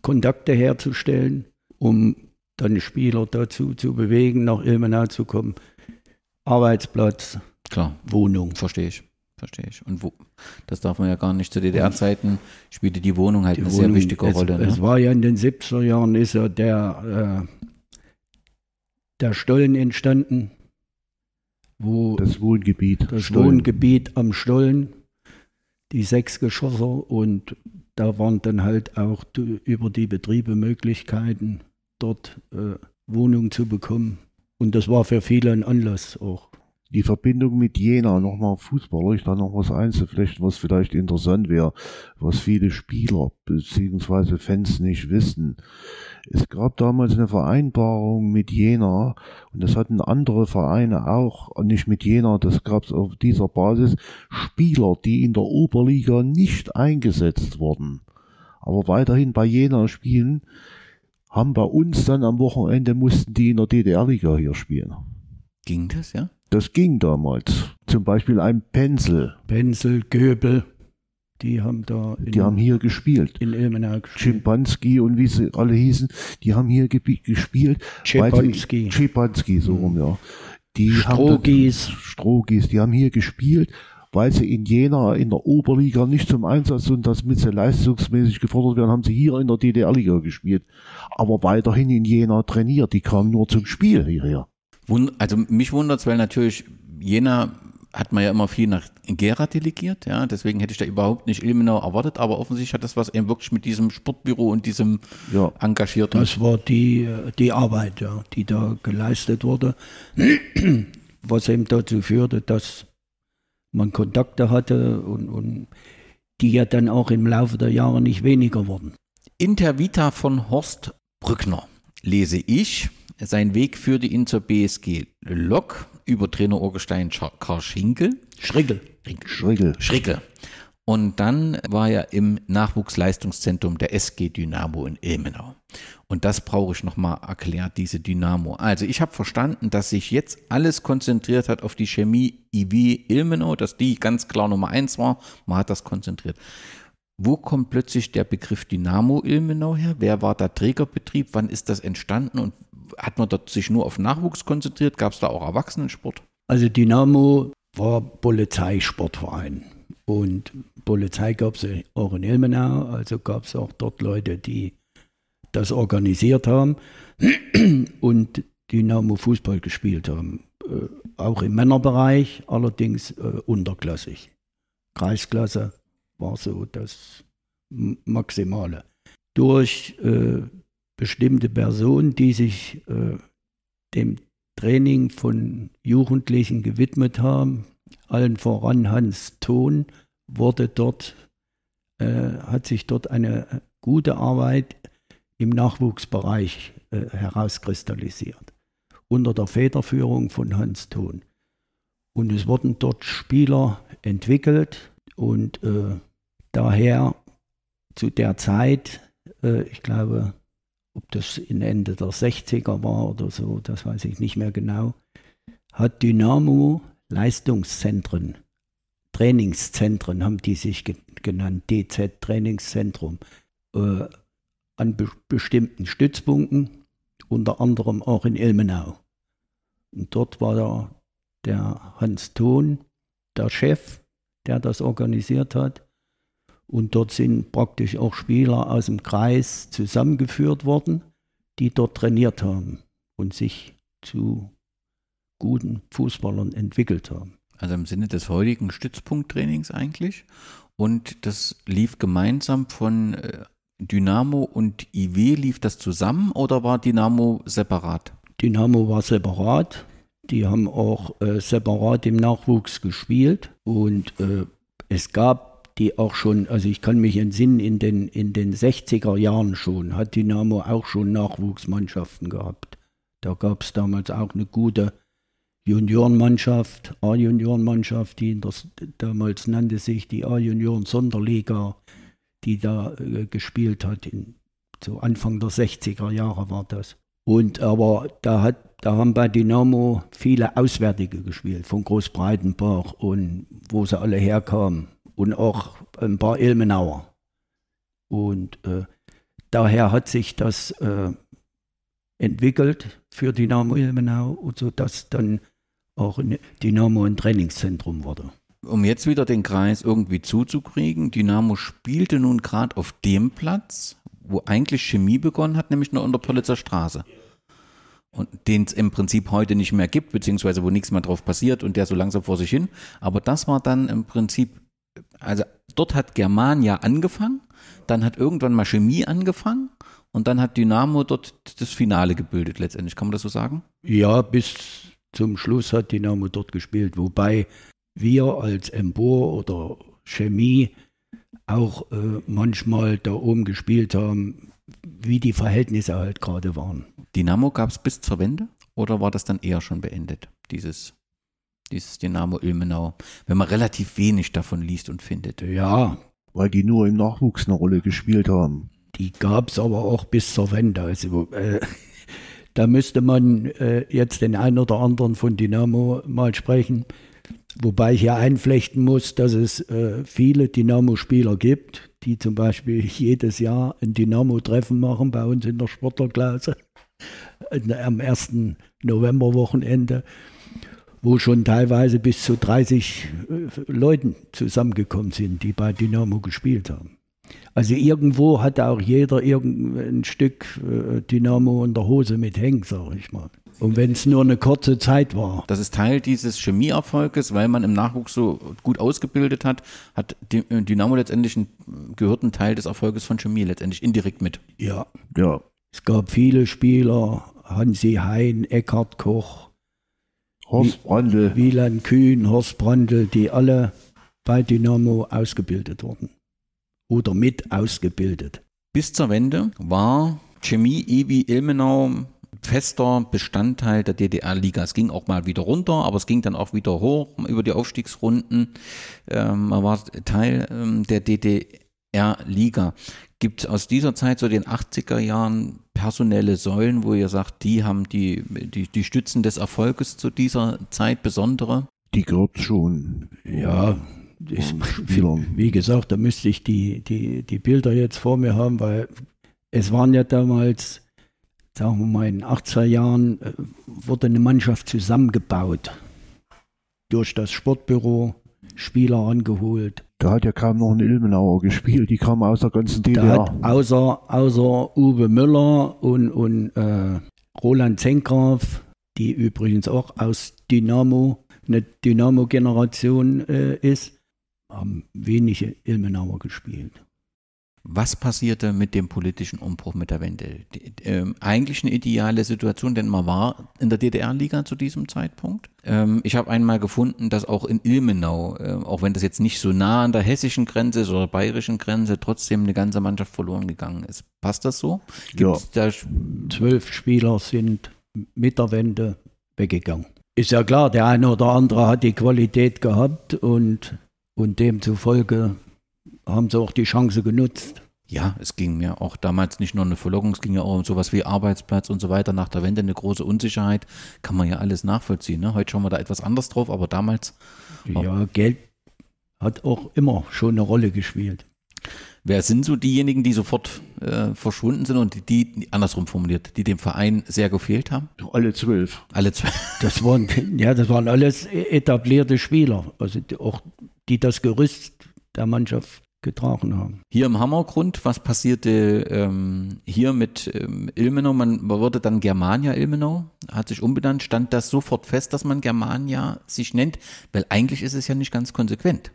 G: Kontakte herzustellen, um dann Spieler dazu zu bewegen, nach Ilmenau zu kommen. Arbeitsplatz,
E: Klar,
G: Wohnung.
E: verstehe ich. Verstehe ich. Und wo, das darf man ja gar nicht. Zu DDR-Zeiten spielte die Wohnung halt
G: Die
E: eine sehr
G: Wohnung,
E: wichtige
G: es,
E: Rolle.
G: Es
E: Ne?
G: war ja in den 70er Jahren ist ja der, äh, der Stollen entstanden, wo
F: Das Wohngebiet.
G: das
F: Stollen.
G: Wohngebiet am Stollen, die sechs Geschosser und da waren dann halt auch über die Betriebe Möglichkeiten, dort äh, Wohnungen zu bekommen. Und das war für viele ein Anlass auch.
F: Die Verbindung mit Jena, nochmal fußballerisch, da noch was einzuflechten, was vielleicht interessant wäre, was viele Spieler bzw. Fans nicht wissen. Es gab damals eine Vereinbarung mit Jena und das hatten andere Vereine auch, nicht mit Jena, das gab es auf dieser Basis, Spieler, die in der Oberliga nicht eingesetzt wurden, aber weiterhin bei Jena spielen, haben bei uns dann am Wochenende mussten die in der DDR-Liga hier spielen.
E: Ging das, ja?
F: Das ging damals. Zum Beispiel ein Pencil.
G: Penzel, Göbel, die haben da in,
F: Die haben hier gespielt.
G: in Ilmenau gespielt.
F: Schimpanski und wie sie alle hießen, die haben hier gebi- gespielt.
G: Schepanski.
F: Schepanski, so rum, ja. Die haben
G: Strogis.
F: dann- Strogis, die haben hier gespielt, weil sie in Jena in der Oberliga nicht zum Einsatz und das mit sie leistungsmäßig gefordert werden, haben sie hier in der DDR-Liga gespielt. Aber weiterhin in Jena trainiert. Die kamen nur zum Spiel hierher.
E: Also mich wundert es, weil natürlich Jena hat man ja immer viel nach Gera delegiert, ja, deswegen hätte ich da überhaupt nicht Ilmenau erwartet, aber offensichtlich hat das was eben wirklich mit diesem Sportbüro und diesem
F: Ja.
E: engagierten
G: Das war die, die Arbeit, ja, die da geleistet wurde, [clears throat] was eben dazu führte, dass man Kontakte hatte und, und die ja dann auch im Laufe der Jahre nicht weniger wurden.
E: Intervita von Horst Brückner lese ich. Sein Weg führte ihn zur BSG Lok über Trainer Urgestein Karl Schinkel.
G: Schrickel.
F: Schrickel.
E: Schricke. Und dann war er im Nachwuchsleistungszentrum der SG Dynamo in Ilmenau. Und das brauche ich nochmal erklärt, diese Dynamo. Also ich habe verstanden, dass sich jetzt alles konzentriert hat auf die Chemie IW Ilmenau, dass die ganz klar Nummer eins war. Man hat das konzentriert. Wo kommt plötzlich der Begriff Dynamo Ilmenau her? Wer war der Trägerbetrieb? Wann ist das entstanden? Und hat man dort sich nur auf Nachwuchs konzentriert? Gab es da auch Erwachsenensport?
G: Also Dynamo war Polizeisportverein. Und Polizei gab es auch in Ilmenau, also gab es auch dort Leute, die das organisiert haben [clears throat] und Dynamo Fußball gespielt haben. Äh, auch im Männerbereich, allerdings äh, unterklassig. Kreisklasse war so das Maximale. Durch äh, bestimmte Personen, die sich äh, dem Training von Jugendlichen gewidmet haben, allen voran Hans Thon, wurde dort, äh, hat sich dort eine gute Arbeit im Nachwuchsbereich äh, herauskristallisiert, unter der Federführung von Hans Thon. Und es wurden dort Spieler entwickelt und äh, daher zu der Zeit, äh, ich glaube, ob das in Ende der 60er war oder so, das weiß ich nicht mehr genau, hat Dynamo Leistungszentren, Trainingszentren haben die sich ge genannt, DZ Trainingszentrum, äh, an be bestimmten Stützpunkten, unter anderem auch in Ilmenau. Und dort war der, der Hans Thon, der Chef, der das organisiert hat. Und dort sind praktisch auch Spieler aus dem Kreis zusammengeführt worden, die dort trainiert haben und sich zu guten Fußballern entwickelt haben.
E: Also im Sinne des heutigen Stützpunkttrainings eigentlich. Und das lief gemeinsam von äh, Dynamo und IW. Lief das zusammen oder war Dynamo separat?
G: Dynamo war separat. Die haben auch äh, separat im Nachwuchs gespielt. Und äh, es gab die auch schon, also ich kann mich entsinnen, in den, in den 60er Jahren schon hat Dynamo auch schon Nachwuchsmannschaften gehabt. Da gab es damals auch eine gute Juniorenmannschaft, A-Juniorenmannschaft, die das, damals nannte sich die A-Junioren-Sonderliga, die da äh, gespielt hat. In, so Anfang der 60er Jahre war das. Und aber da, hat, da haben bei Dynamo viele Auswärtige gespielt, von Großbreitenbach und wo sie alle herkamen. Und auch ein paar Ilmenauer. Und äh, daher hat sich das äh, entwickelt für Dynamo Ilmenau, sodass dann auch Dynamo ein Trainingszentrum wurde.
E: Um jetzt wieder den Kreis irgendwie zuzukriegen, Dynamo spielte nun gerade auf dem Platz, wo eigentlich Chemie begonnen hat, nämlich nur unter Politzer Straße. Und den es im Prinzip heute nicht mehr gibt, beziehungsweise wo nichts mehr drauf passiert und der so langsam vor sich hin. Aber das war dann im Prinzip, also dort hat Germania angefangen, dann hat irgendwann mal Chemie angefangen und dann hat Dynamo dort das Finale gebildet letztendlich. Kann man das so sagen?
G: Ja, bis zum Schluss hat Dynamo dort gespielt, wobei wir als Empor oder Chemie auch äh, manchmal da oben gespielt haben, wie die Verhältnisse halt gerade waren.
E: Dynamo gab es bis zur Wende oder war das dann eher schon beendet, dieses, dieses Dynamo Ilmenau, wenn man relativ wenig davon liest und findet?
G: Ja.
F: Weil die nur im Nachwuchs eine Rolle gespielt haben.
G: Die gab es aber auch bis zur Wende. Also äh, [laughs] da müsste man äh, jetzt den einen oder anderen von Dynamo mal sprechen. Wobei ich hier einflechten muss, dass es äh, viele Dynamo-Spieler gibt, die zum Beispiel [laughs] jedes Jahr ein Dynamo-Treffen machen bei uns in der Sportlerklasse [laughs] am ersten Novemberwochenende, wo schon teilweise bis zu 30 äh, Leuten zusammengekommen sind, die bei Dynamo gespielt haben. Also irgendwo hat auch jeder ein Stück äh, Dynamo in der Hose mit hängen, sage ich mal. Und wenn es nur eine kurze Zeit war.
E: Das ist Teil dieses Chemieerfolges, weil man im Nachwuchs so gut ausgebildet hat, hat äh, Dynamo letztendlich einen, gehört ein Teil des Erfolges von Chemie letztendlich indirekt mit.
G: Ja. ja. Es gab viele Spieler, Hansi Hein, Eckhard Koch,
F: Horst Brandl,
G: Wieland Kühn, Horst Brandl, die alle bei Dynamo ausgebildet wurden oder mit ausgebildet.
E: Bis zur Wende war Chemie EWI Ilmenau fester Bestandteil der DDR-Liga. Es ging auch mal wieder runter, aber es ging dann auch wieder hoch über die Aufstiegsrunden. Ähm, man war Teil ähm, der DDR-Liga. Gibt es aus dieser Zeit, so den 80er Jahren, personelle Säulen, wo ihr sagt, die haben die, die, die Stützen des Erfolges zu dieser Zeit besondere?
F: Die gehört schon.
G: Ja, ich, wie gesagt, da müsste ich die, die, die Bilder jetzt vor mir haben, weil es waren ja damals, sagen wir mal, in den 80er Jahren äh, wurde eine Mannschaft zusammengebaut. Durch das Sportbüro, Spieler angeholt.
F: Da hat ja kaum noch ein Ilmenauer gespielt, die kamen aus der ganzen DDR. Da hat
G: außer, außer Uwe Müller und, und äh, Roland Zengraf, die übrigens auch aus Dynamo, eine Dynamo-Generation äh, ist, haben wenige Ilmenauer gespielt.
E: Was passierte mit dem politischen Umbruch mit der Wende? Die, äh, eigentlich eine ideale Situation, denn man war in der DDR-Liga zu diesem Zeitpunkt. Ähm, ich habe einmal gefunden, dass auch in Ilmenau, äh, auch wenn das jetzt nicht so nah an der hessischen Grenze ist oder bayerischen Grenze, trotzdem eine ganze Mannschaft verloren gegangen ist. Passt das so?
G: Gibt's ja. Zwölf Spieler sind mit der Wende weggegangen. Ist ja klar, der eine oder andere hat die Qualität gehabt und und demzufolge haben sie auch die Chance genutzt.
E: Ja, es ging mir auch damals nicht nur eine Verlockung, es ging ja auch um sowas wie Arbeitsplatz und so weiter. Nach der Wende eine große Unsicherheit, kann man ja alles nachvollziehen. Ne? Heute schauen wir da etwas anders drauf, aber damals.
G: Ja, Geld hat auch immer schon eine Rolle gespielt.
E: Wer sind so diejenigen, die sofort äh, verschwunden sind und die, die, andersrum formuliert, die dem Verein sehr gefehlt haben?
F: Alle zwölf.
E: Alle zwölf. [laughs]
G: Das waren, ja, das waren alles etablierte Spieler. Also auch die das Gerüst der Mannschaft getragen haben.
E: Hier im Hammergrund, was passierte ähm, hier mit ähm, Ilmenau? Man, man wurde dann Germania Ilmenau, hat sich umbenannt. Stand das sofort fest, dass man Germania sich nennt? Weil eigentlich ist es ja nicht ganz konsequent.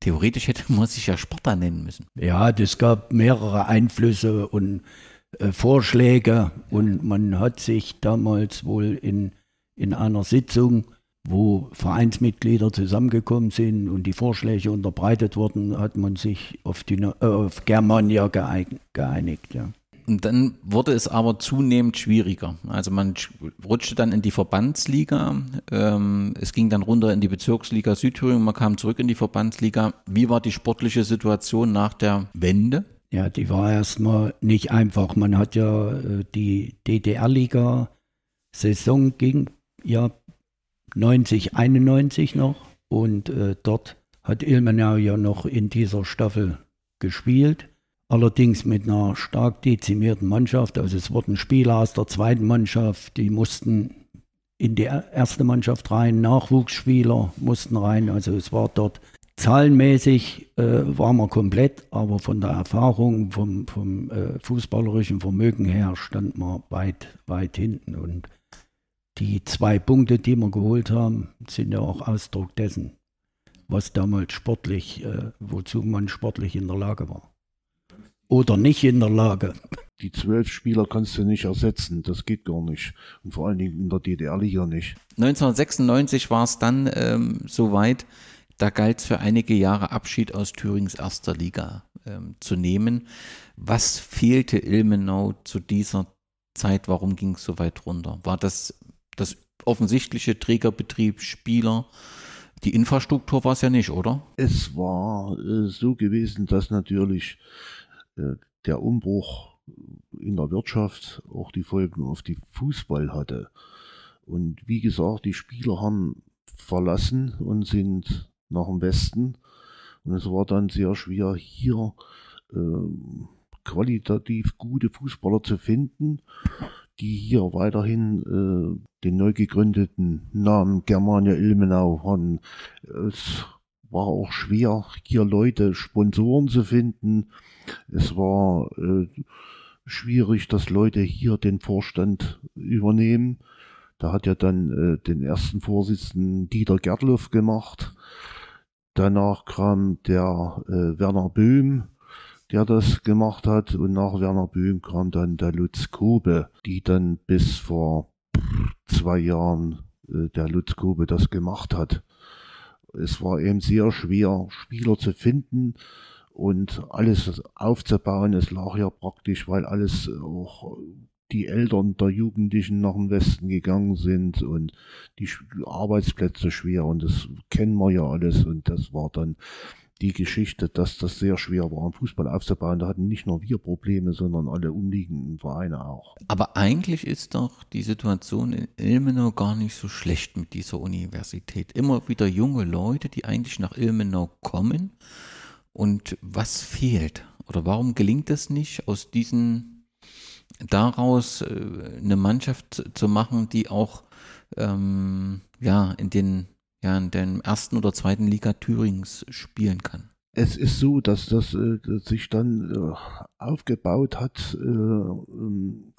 E: Theoretisch hätte man sich ja Sparta nennen müssen.
G: Ja, das gab mehrere Einflüsse und äh, Vorschläge und man hat sich damals wohl in, in einer Sitzung wo Vereinsmitglieder zusammengekommen sind und die Vorschläge unterbreitet wurden, hat man sich auf, die, äh, auf Germania geeinigt. Ja.
E: Und dann wurde es aber zunehmend schwieriger. Also man rutschte dann in die Verbandsliga. Ähm, es ging dann runter in die Bezirksliga Südthüringen. Man kam zurück in die Verbandsliga. Wie war die sportliche Situation nach der Wende?
G: Ja, die war erstmal nicht einfach. Man hat ja äh, die DDR-Liga-Saison ging ja 90, 91 noch und äh, dort hat Ilmenau ja noch in dieser Staffel gespielt. Allerdings mit einer stark dezimierten Mannschaft. Also es wurden Spieler aus der zweiten Mannschaft, die mussten in die erste Mannschaft rein, Nachwuchsspieler mussten rein. Also es war dort zahlenmäßig äh, waren wir komplett, aber von der Erfahrung, vom, vom äh, fußballerischen Vermögen her stand man weit, weit hinten. Und die zwei Punkte, die wir geholt haben, sind ja auch Ausdruck dessen, was damals sportlich, äh, wozu man sportlich in der Lage war. Oder nicht in der Lage.
F: Die zwölf Spieler kannst du nicht ersetzen, das geht gar nicht. Und vor allen Dingen in der DDR-Liga nicht.
E: 1996 war es dann ähm, soweit, da galt es für einige Jahre Abschied aus Thürings erster Liga ähm, zu nehmen. Was fehlte Ilmenau zu dieser Zeit? Warum ging es so weit runter? War das das offensichtliche Trägerbetrieb, Spieler? Die Infrastruktur war es ja nicht, oder?
F: Es war äh, so gewesen, dass natürlich äh, der Umbruch in der Wirtschaft auch die Folgen auf die Fußball hatte. Und wie gesagt, die Spieler haben verlassen und sind nach dem Westen. Und es war dann sehr schwer, hier äh, qualitativ gute Fußballer zu finden, die hier weiterhin äh, den neu gegründeten Namen Germania Ilmenau haben. Es war auch schwer, hier Leute, Sponsoren zu finden. Es war äh, schwierig, dass Leute hier den Vorstand übernehmen. Da hat ja dann äh, den ersten Vorsitzenden Dieter Gertloff gemacht. Danach kam der äh, Werner Böhm, der das gemacht hat. Und nach Werner Böhm kam dann der Lutz Kobe, die dann bis vor zwei Jahren äh, der Lutz Kobe das gemacht hat. Es war eben sehr schwer, Spieler zu finden und alles aufzubauen. Es lag ja praktisch, weil alles auch die Eltern der Jugendlichen nach dem Westen gegangen sind und die Arbeitsplätze schwer und das kennen wir ja alles und das war dann die Geschichte, dass das sehr schwer war, einen Fußball aufzubauen. Da hatten nicht nur wir Probleme, sondern alle umliegenden Vereine auch.
E: Aber eigentlich ist doch die Situation in Ilmenau gar nicht so schlecht mit dieser Universität. Immer wieder junge Leute, die eigentlich nach Ilmenau kommen. Und was fehlt? Oder warum gelingt es nicht, aus diesen daraus äh, eine Mannschaft zu machen, die auch ähm, ja, in den ja, in der ersten oder zweiten Liga Thürings spielen kann.
F: Es ist so, dass das äh, sich dann äh, aufgebaut hat. Äh, ähm,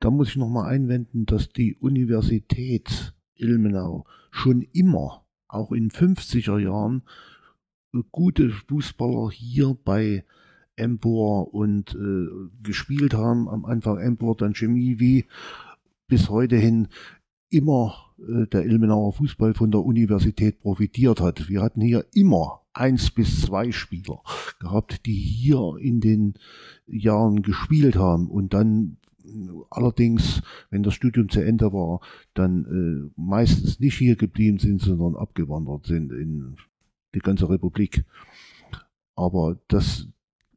F: da muss ich nochmal einwenden, dass die Universität Ilmenau schon immer, auch in 50er Jahren, äh, gute Fußballer hier bei Empor und äh, gespielt haben. Am Anfang Empor, dann Chemie, wie bis heute hin immer äh, der Ilmenauer Fußball von der Universität profitiert hat. Wir hatten hier immer eins bis zwei Spieler gehabt, die hier in den Jahren gespielt haben und dann allerdings, wenn das Studium zu Ende war, dann äh, meistens nicht hier geblieben sind, sondern abgewandert sind in die ganze Republik. Aber das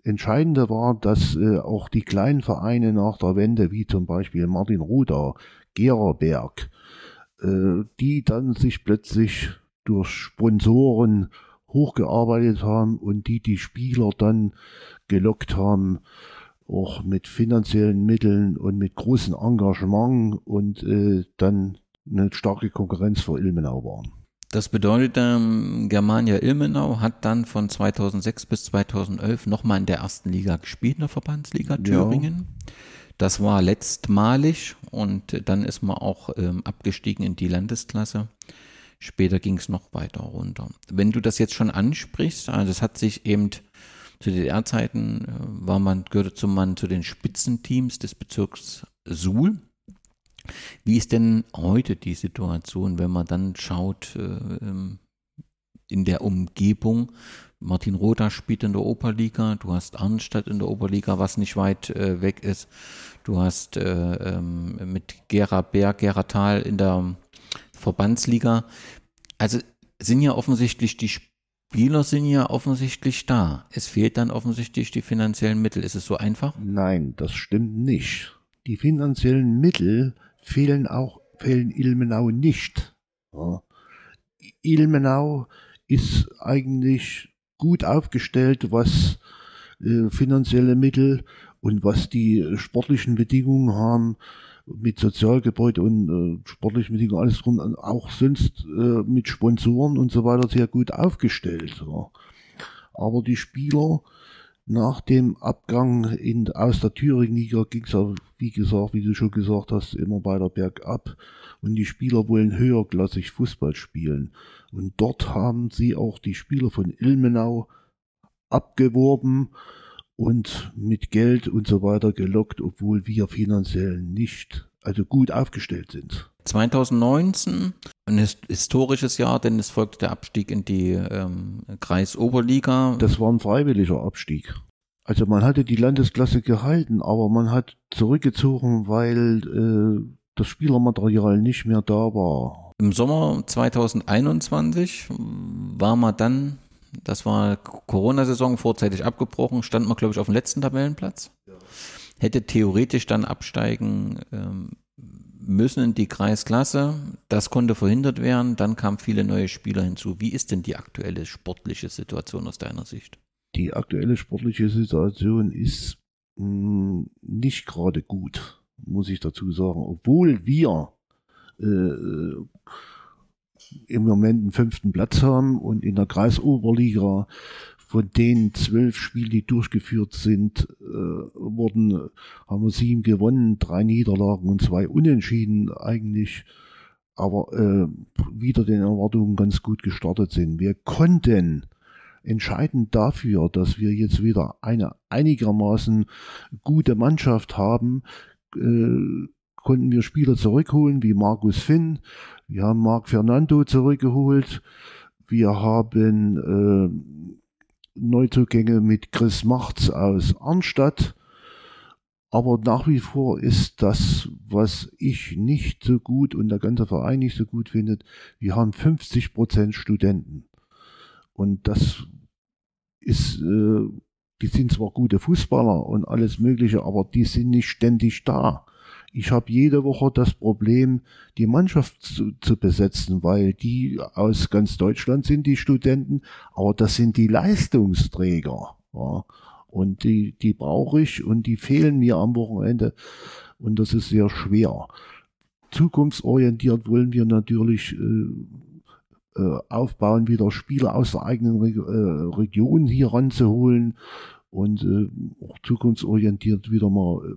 F: Entscheidende war, dass äh, auch die kleinen Vereine nach der Wende, wie zum Beispiel Martin Ruder, Gererberg, äh, die dann sich plötzlich durch Sponsoren hochgearbeitet haben und die die Spieler dann gelockt haben, auch mit finanziellen Mitteln und mit großem Engagement und äh, dann eine starke Konkurrenz für Ilmenau waren.
E: Das bedeutet, ähm, Germania Ilmenau hat dann von 2006 bis 2011 nochmal in der ersten Liga gespielt, in der Verbandsliga Thüringen. Ja. Das war letztmalig und dann ist man auch ähm, abgestiegen in die Landesklasse. Später ging es noch weiter runter. Wenn du das jetzt schon ansprichst, also es hat sich eben zu DDR-Zeiten äh, war man, gehörte zum Mann zu den Spitzenteams des Bezirks Suhl. Wie ist denn heute die Situation, wenn man dann schaut, äh, ähm, in der Umgebung. Martin Rother spielt in der Oberliga, du hast Arnstadt in der Oberliga, was nicht weit äh, weg ist. Du hast äh, ähm, mit Gera Berg, Gera Tal in der Verbandsliga. Also sind ja offensichtlich die Spieler sind ja offensichtlich da. Es fehlt dann offensichtlich die finanziellen Mittel. Ist es so einfach?
F: Nein, das stimmt nicht. Die finanziellen Mittel fehlen auch fehlen Ilmenau nicht. Ja. Ilmenau ist eigentlich gut aufgestellt, was äh, finanzielle Mittel und was die sportlichen Bedingungen haben mit Sozialgebäude und äh, sportlichen Bedingungen, alles drum, auch sonst äh, mit Sponsoren und so weiter sehr gut aufgestellt. Ja. Aber die Spieler nach dem Abgang in, aus der Thüringen-Liga ging es ja, wie gesagt, wie du schon gesagt hast, immer weiter bergab. Und die Spieler wollen höherklassig Fußball spielen. Und dort haben sie auch die Spieler von Ilmenau abgeworben und mit Geld und so weiter gelockt, obwohl wir finanziell nicht, also gut aufgestellt sind.
E: 2019, ein historisches Jahr, denn es folgte der Abstieg in die ähm, Kreisoberliga.
F: Das war ein freiwilliger Abstieg. Also man hatte die Landesklasse gehalten, aber man hat zurückgezogen, weil äh, das Spielermaterial nicht mehr da war.
E: Im Sommer 2021 war man dann das war Corona-Saison vorzeitig abgebrochen, stand man, glaube ich, auf dem letzten Tabellenplatz. Ja. Hätte theoretisch dann absteigen ähm, müssen in die Kreisklasse. Das konnte verhindert werden. Dann kamen viele neue Spieler hinzu. Wie ist denn die aktuelle sportliche Situation aus deiner Sicht?
F: Die aktuelle sportliche Situation ist mh, hm, nicht gerade gut, muss ich dazu sagen. Obwohl wir äh, im Moment einen fünften Platz haben und in der Kreisoberliga von den zwölf Spielen, die durchgeführt sind, äh, wurden, haben wir sieben gewonnen, drei Niederlagen und zwei Unentschieden eigentlich, aber äh, wieder den Erwartungen ganz gut gestartet sind. Wir konnten entscheidend dafür, dass wir jetzt wieder eine einigermaßen gute Mannschaft haben, äh, konnten wir Spieler zurückholen wie Markus Finn, wir haben Marc Fernando zurückgeholt. Wir haben äh, Neuzugänge mit Chris Machts aus Arnstadt. Aber nach wie vor ist das, was ich nicht so gut und der ganze Verein nicht so gut findet, wir haben 50 Prozent Studenten. Und das ist, äh, die sind zwar gute Fußballer und alles Mögliche, aber die sind nicht ständig da. Ich habe jede Woche das Problem, die Mannschaft zu, zu, besetzen, weil die aus ganz Deutschland sind, die Studenten, aber das sind die Leistungsträger. Ja. Und die, die brauche ich und die fehlen mir am Wochenende. Und das ist sehr schwer. Zukunftsorientiert wollen wir natürlich äh, äh, aufbauen, wieder Spieler aus der eigenen Re äh, Region hier ranzuholen und äh, auch zukunftsorientiert wieder mal äh,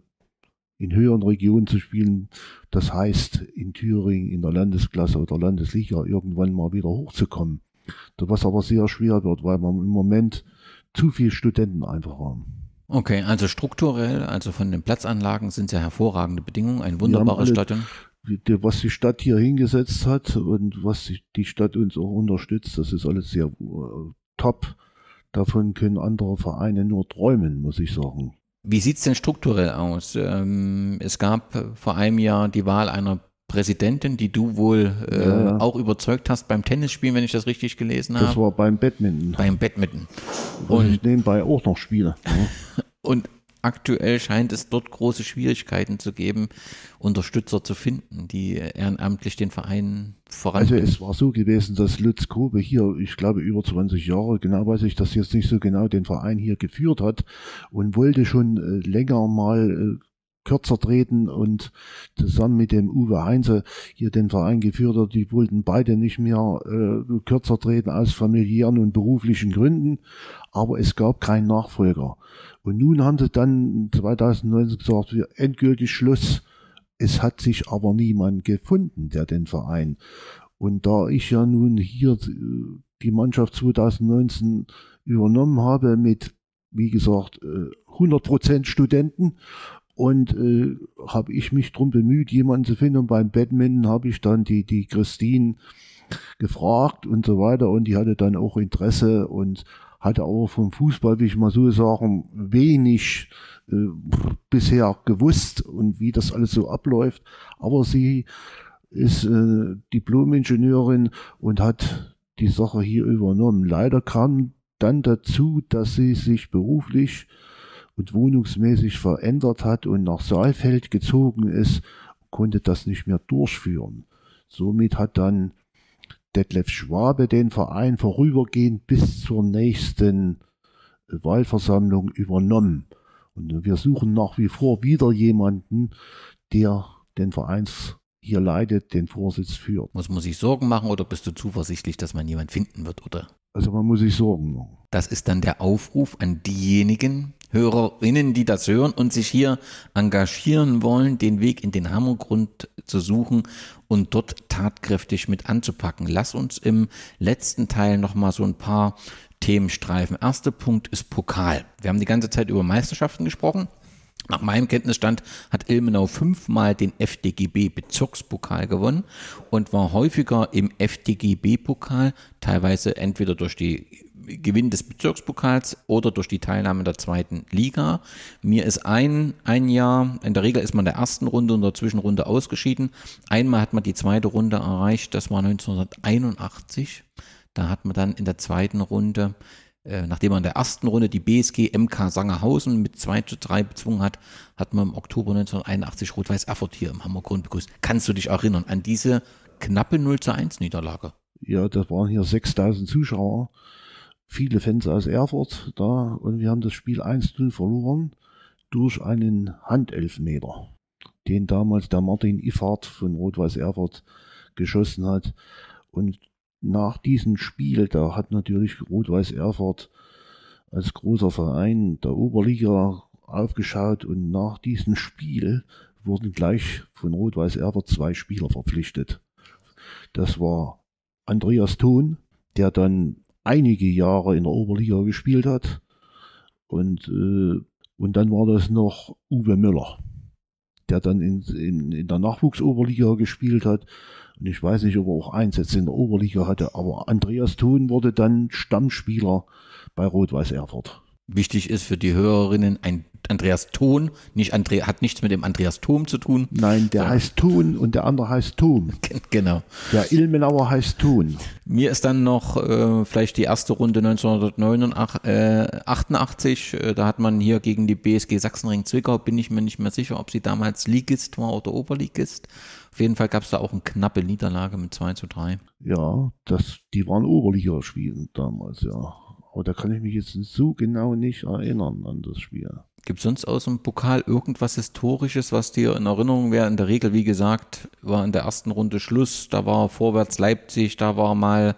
F: in höheren Regionen zu spielen. Das heißt, in Thüringen in der Landesklasse oder Landesliga irgendwann mal wieder hochzukommen. Was aber sehr schwer wird, weil wir im Moment zu viele Studenten einfach haben.
E: Okay, also strukturell, also von den Platzanlagen sind ja hervorragende Bedingungen, ein wunderbares Stadion.
F: Was die Stadt hier hingesetzt hat und was die Stadt uns auch unterstützt, das ist alles sehr uh, top. Davon können andere Vereine nur träumen, muss ich sagen.
E: Wie sieht es denn strukturell aus? Ähm, es gab vor einem Jahr die Wahl einer Präsidentin, die du wohl äh, ja. auch überzeugt hast beim Tennisspielen, wenn ich das richtig gelesen habe.
F: Das war beim Badminton.
E: Beim Badminton.
F: Und ich nebenbei auch noch spiele. [laughs]
E: und aktuell scheint es dort große Schwierigkeiten zu geben, Unterstützer zu finden, die ehrenamtlich den Verein voranbringen.
F: Also es war so gewesen, dass Lutz Kobe hier, ich glaube über 20 Jahre, genau weiß ich das jetzt nicht so genau, den Verein hier geführt hat und wollte schon äh, länger mal äh, kürzer treten und zusammen mit dem Uwe Heinze hier den Verein geführt hat. Die wollten beide nicht mehr äh, kürzer treten aus familiären und beruflichen Gründen, aber es gab keinen Nachfolger. Und nun haben sie dann 2019 gesagt, wir endgültig Schluss. Es hat sich aber niemand gefunden, der den Verein. Und da ich ja nun hier äh, die Mannschaft 2019 übernommen habe mit, wie gesagt, 100% äh, Studenten und äh, habe ich mich darum bemüht, jemanden zu finden. Und beim Badminton habe ich dann die, die Christine gefragt und so weiter und die hatte dann auch Interesse und hatte aber vom Fußball, wie ich mal so sagen, wenig äh, bisher gewusst und wie das alles so abläuft. Aber sie ist äh, Diplom-Ingenieurin und hat die Sache hier übernommen. Leider kam dann dazu, dass sie sich beruflich und wohnungsmäßig verändert hat und nach Saalfeld gezogen ist, konnte das nicht mehr durchführen. Somit hat dann Detlef Schwabe den Verein vorübergehend bis zur nächsten Wahlversammlung übernommen. Und wir suchen nach wie vor wieder jemanden, der den Vereins hier leidet, den Vorsitz führt.
E: Muss man sich Sorgen machen oder bist du zuversichtlich, dass man jemanden finden wird, oder?
F: Also man muss sich Sorgen machen.
E: Das ist dann der Aufruf an diejenigen Hörerinnen, die das hören und sich hier engagieren wollen, den Weg in den Hammergrund zu suchen und dort tatkräftig mit anzupacken. Lass uns im letzten Teil nochmal so ein paar Themen streifen. Erster Punkt ist Pokal. Wir haben die ganze Zeit über Meisterschaften gesprochen. Nach meinem Kenntnisstand hat Ilmenau fünfmal den FDGB Bezirkspokal gewonnen und war häufiger im FDGB Pokal, teilweise entweder durch die Gewinn des Bezirkspokals oder durch die Teilnahme der zweiten Liga. Mir ist ein, ein Jahr, in der Regel ist man in der ersten Runde und der Zwischenrunde ausgeschieden. Einmal hat man die zweite Runde erreicht, das war 1981. Da hat man dann in der zweiten Runde äh, nachdem man in der ersten Runde die BSG MK Sangerhausen mit 2 zu 3 bezwungen hat, hat man im Oktober 1981 Rot-Weiß Erfurt hier im Hammergrund begrüßt. Kannst du dich erinnern an diese knappe 0 zu 1 Niederlage?
F: Ja, das waren hier 6000 Zuschauer, viele Fans aus Erfurt da und wir haben das Spiel 1-0 verloren durch einen Handelfmeter, den damals der Martin Iffard von Rot-Weiß Erfurt geschossen hat. Und nach diesem Spiel, da hat natürlich Rot-Weiß Erfurt als großer Verein der Oberliga aufgeschaut und nach diesem Spiel wurden gleich von Rot-Weiß Erfurt zwei Spieler verpflichtet. Das war Andreas Thon, der dann einige Jahre in der Oberliga gespielt hat und, äh, und dann war das noch Uwe Müller, der dann in, in, in der Nachwuchsoberliga gespielt hat und ich weiß nicht, ob er auch Einsätze in der Oberliga hatte, aber Andreas Thun wurde dann Stammspieler bei Rot-Weiß Erfurt.
E: Wichtig ist für die Hörerinnen ein Andreas Thon, nicht Andre, hat nichts mit dem Andreas Thom zu tun.
F: Nein, der ja. heißt Thun und der andere heißt Thom. [laughs]
E: Genau.
F: Der Ilmenauer heißt Thun.
E: Mir ist dann noch äh, vielleicht die erste Runde 1988, äh, da hat man hier gegen die BSG Sachsenring Zwickau, bin ich mir nicht mehr sicher, ob sie damals Ligist war oder Oberligist. Auf jeden Fall gab es da auch eine knappe Niederlage mit 2 zu 3.
F: Ja, das, die waren Oberligaspiele damals, ja. Aber da kann ich mich jetzt so genau nicht erinnern an das Spiel.
E: Gibt es sonst aus dem Pokal irgendwas Historisches, was dir in Erinnerung wäre? In der Regel, wie gesagt, war in der ersten Runde Schluss. Da war Vorwärts Leipzig, da war mal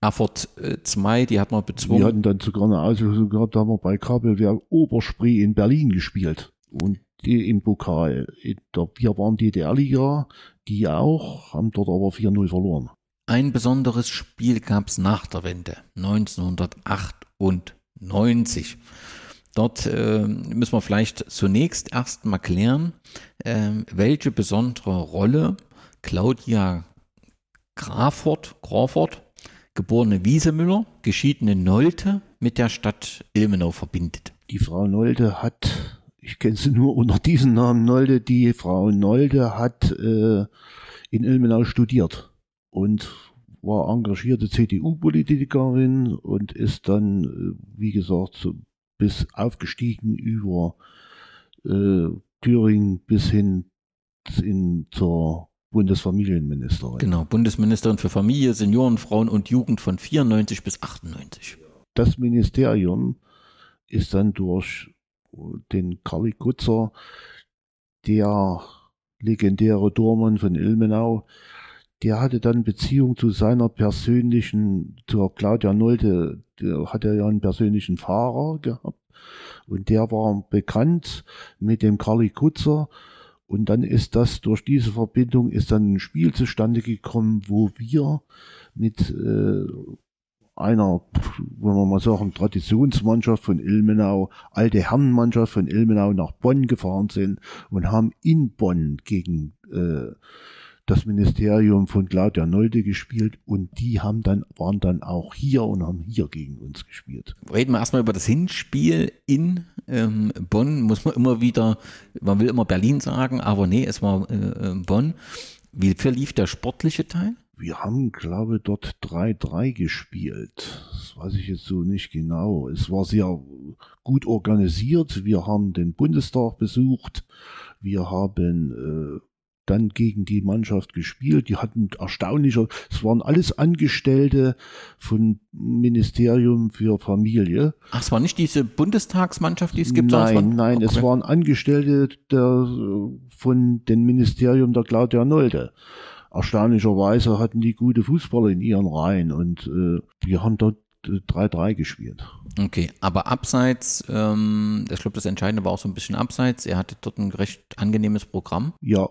E: Erfurt 2, äh, die hat man bezwungen.
F: Wir hatten dann sogar eine Auslösung gehabt, da haben wir bei Kabelwerk Oberspree in Berlin gespielt. Und die im Pokal. Wir waren DDR-Liga, die auch, haben dort aber 4-0 verloren.
E: Ein besonderes Spiel gab es nach der Wende, 1998. Dort äh, müssen wir vielleicht zunächst erst mal klären, äh, welche besondere Rolle Claudia Grafort, Crawford, geborene Wiesemüller, geschiedene Nolte mit der Stadt Ilmenau verbindet.
F: Die Frau Nolte hat ich kenne sie nur unter diesem Namen Nolde. Die Frau Nolde hat äh, in Ilmenau studiert und war engagierte CDU-Politikerin und ist dann, äh, wie gesagt, so bis aufgestiegen über äh, Thüringen bis hin in, zur Bundesfamilienministerin.
E: Genau, Bundesministerin für Familie, Senioren, Frauen und Jugend von 94 bis 98.
F: Das Ministerium ist dann durch den Karli Kutzer, der legendäre Dormann von Ilmenau, der hatte dann Beziehung zu seiner persönlichen, zur Claudia Nolte, der hatte ja einen persönlichen Fahrer gehabt. Und der war bekannt mit dem Karli Kutzer. Und dann ist das durch diese Verbindung ist dann ein Spiel zustande gekommen, wo wir mit äh, einer, wollen wir mal sagen, Traditionsmannschaft von Ilmenau, alte Herrenmannschaft von Ilmenau nach Bonn gefahren sind und haben in Bonn gegen äh, das Ministerium von Claudia Nolde gespielt und die haben dann, waren dann auch hier und haben hier gegen uns gespielt.
E: Reden wir erstmal über das Hinspiel in ähm, Bonn. Muss man immer wieder, man will immer Berlin sagen, aber nee, es war äh, äh Bonn. Wie verlief der sportliche Teil?
F: Wir haben, glaube ich, dort 3-3 gespielt. Das weiß ich jetzt so nicht genau. Es war sehr gut organisiert. Wir haben den Bundestag besucht. Wir haben äh, dann gegen die Mannschaft gespielt. Die hatten erstaunlicher, es waren alles Angestellte von Ministerium für Familie.
E: Ach, es war nicht diese Bundestagsmannschaft, die es gibt?
F: Nein, waren, nein, okay. es waren Angestellte der, von dem Ministerium der Claudia Nolde. Erstaunlicherweise hatten die gute Fußballer in ihren Reihen und äh, wir haben dort 3-3 gespielt.
E: Okay, aber abseits, ähm, ich glaube, das Entscheidende war auch so ein bisschen abseits. Er hatte dort ein recht angenehmes Programm.
F: Ja,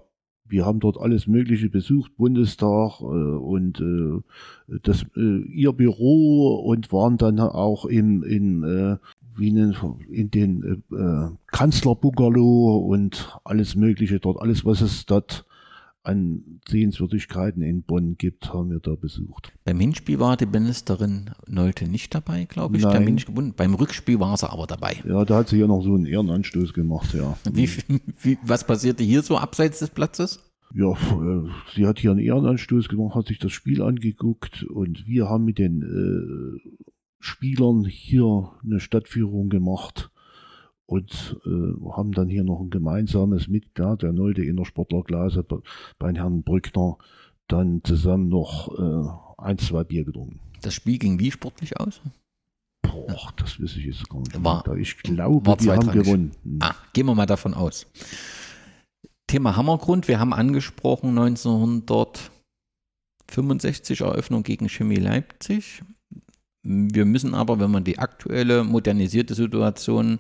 F: wir haben dort alles Mögliche besucht, Bundestag äh, und äh, das, äh, ihr Büro und waren dann auch im, in, äh, wie in, in den äh, Kanzlerbungalow und alles Mögliche dort, alles was es dort an Sehenswürdigkeiten in Bonn gibt, haben wir da besucht.
E: Beim Hinspiel war die Ministerin Nolte nicht dabei, glaube ich.
F: Nein.
E: Beim Rückspiel war sie aber dabei.
F: Ja, da hat sie ja noch so einen Ehrenanstoß gemacht, ja. [laughs]
E: Wie, wie, was passierte hier so abseits des Platzes?
F: Ja, sie hat hier einen Ehrenanstoß gemacht, hat sich das Spiel angeguckt und wir haben mit den äh, Spielern hier eine Stadtführung gemacht und äh, haben dann hier noch ein gemeinsames Mitglied, der Nolde in der Sportlerklasse bei Herrn Brückner, dann zusammen noch äh, ein, zwei Bier getrunken.
E: Das Spiel ging wie sportlich aus?
F: Boah, das weiß ich jetzt gar nicht.
E: War,
F: ich glaube, war wir haben gewonnen.
E: Ah, gehen wir mal davon aus. Thema Hammergrund, wir haben angesprochen 1965 Eröffnung gegen Chemie Leipzig. Wir müssen aber, wenn man die aktuelle modernisierte Situation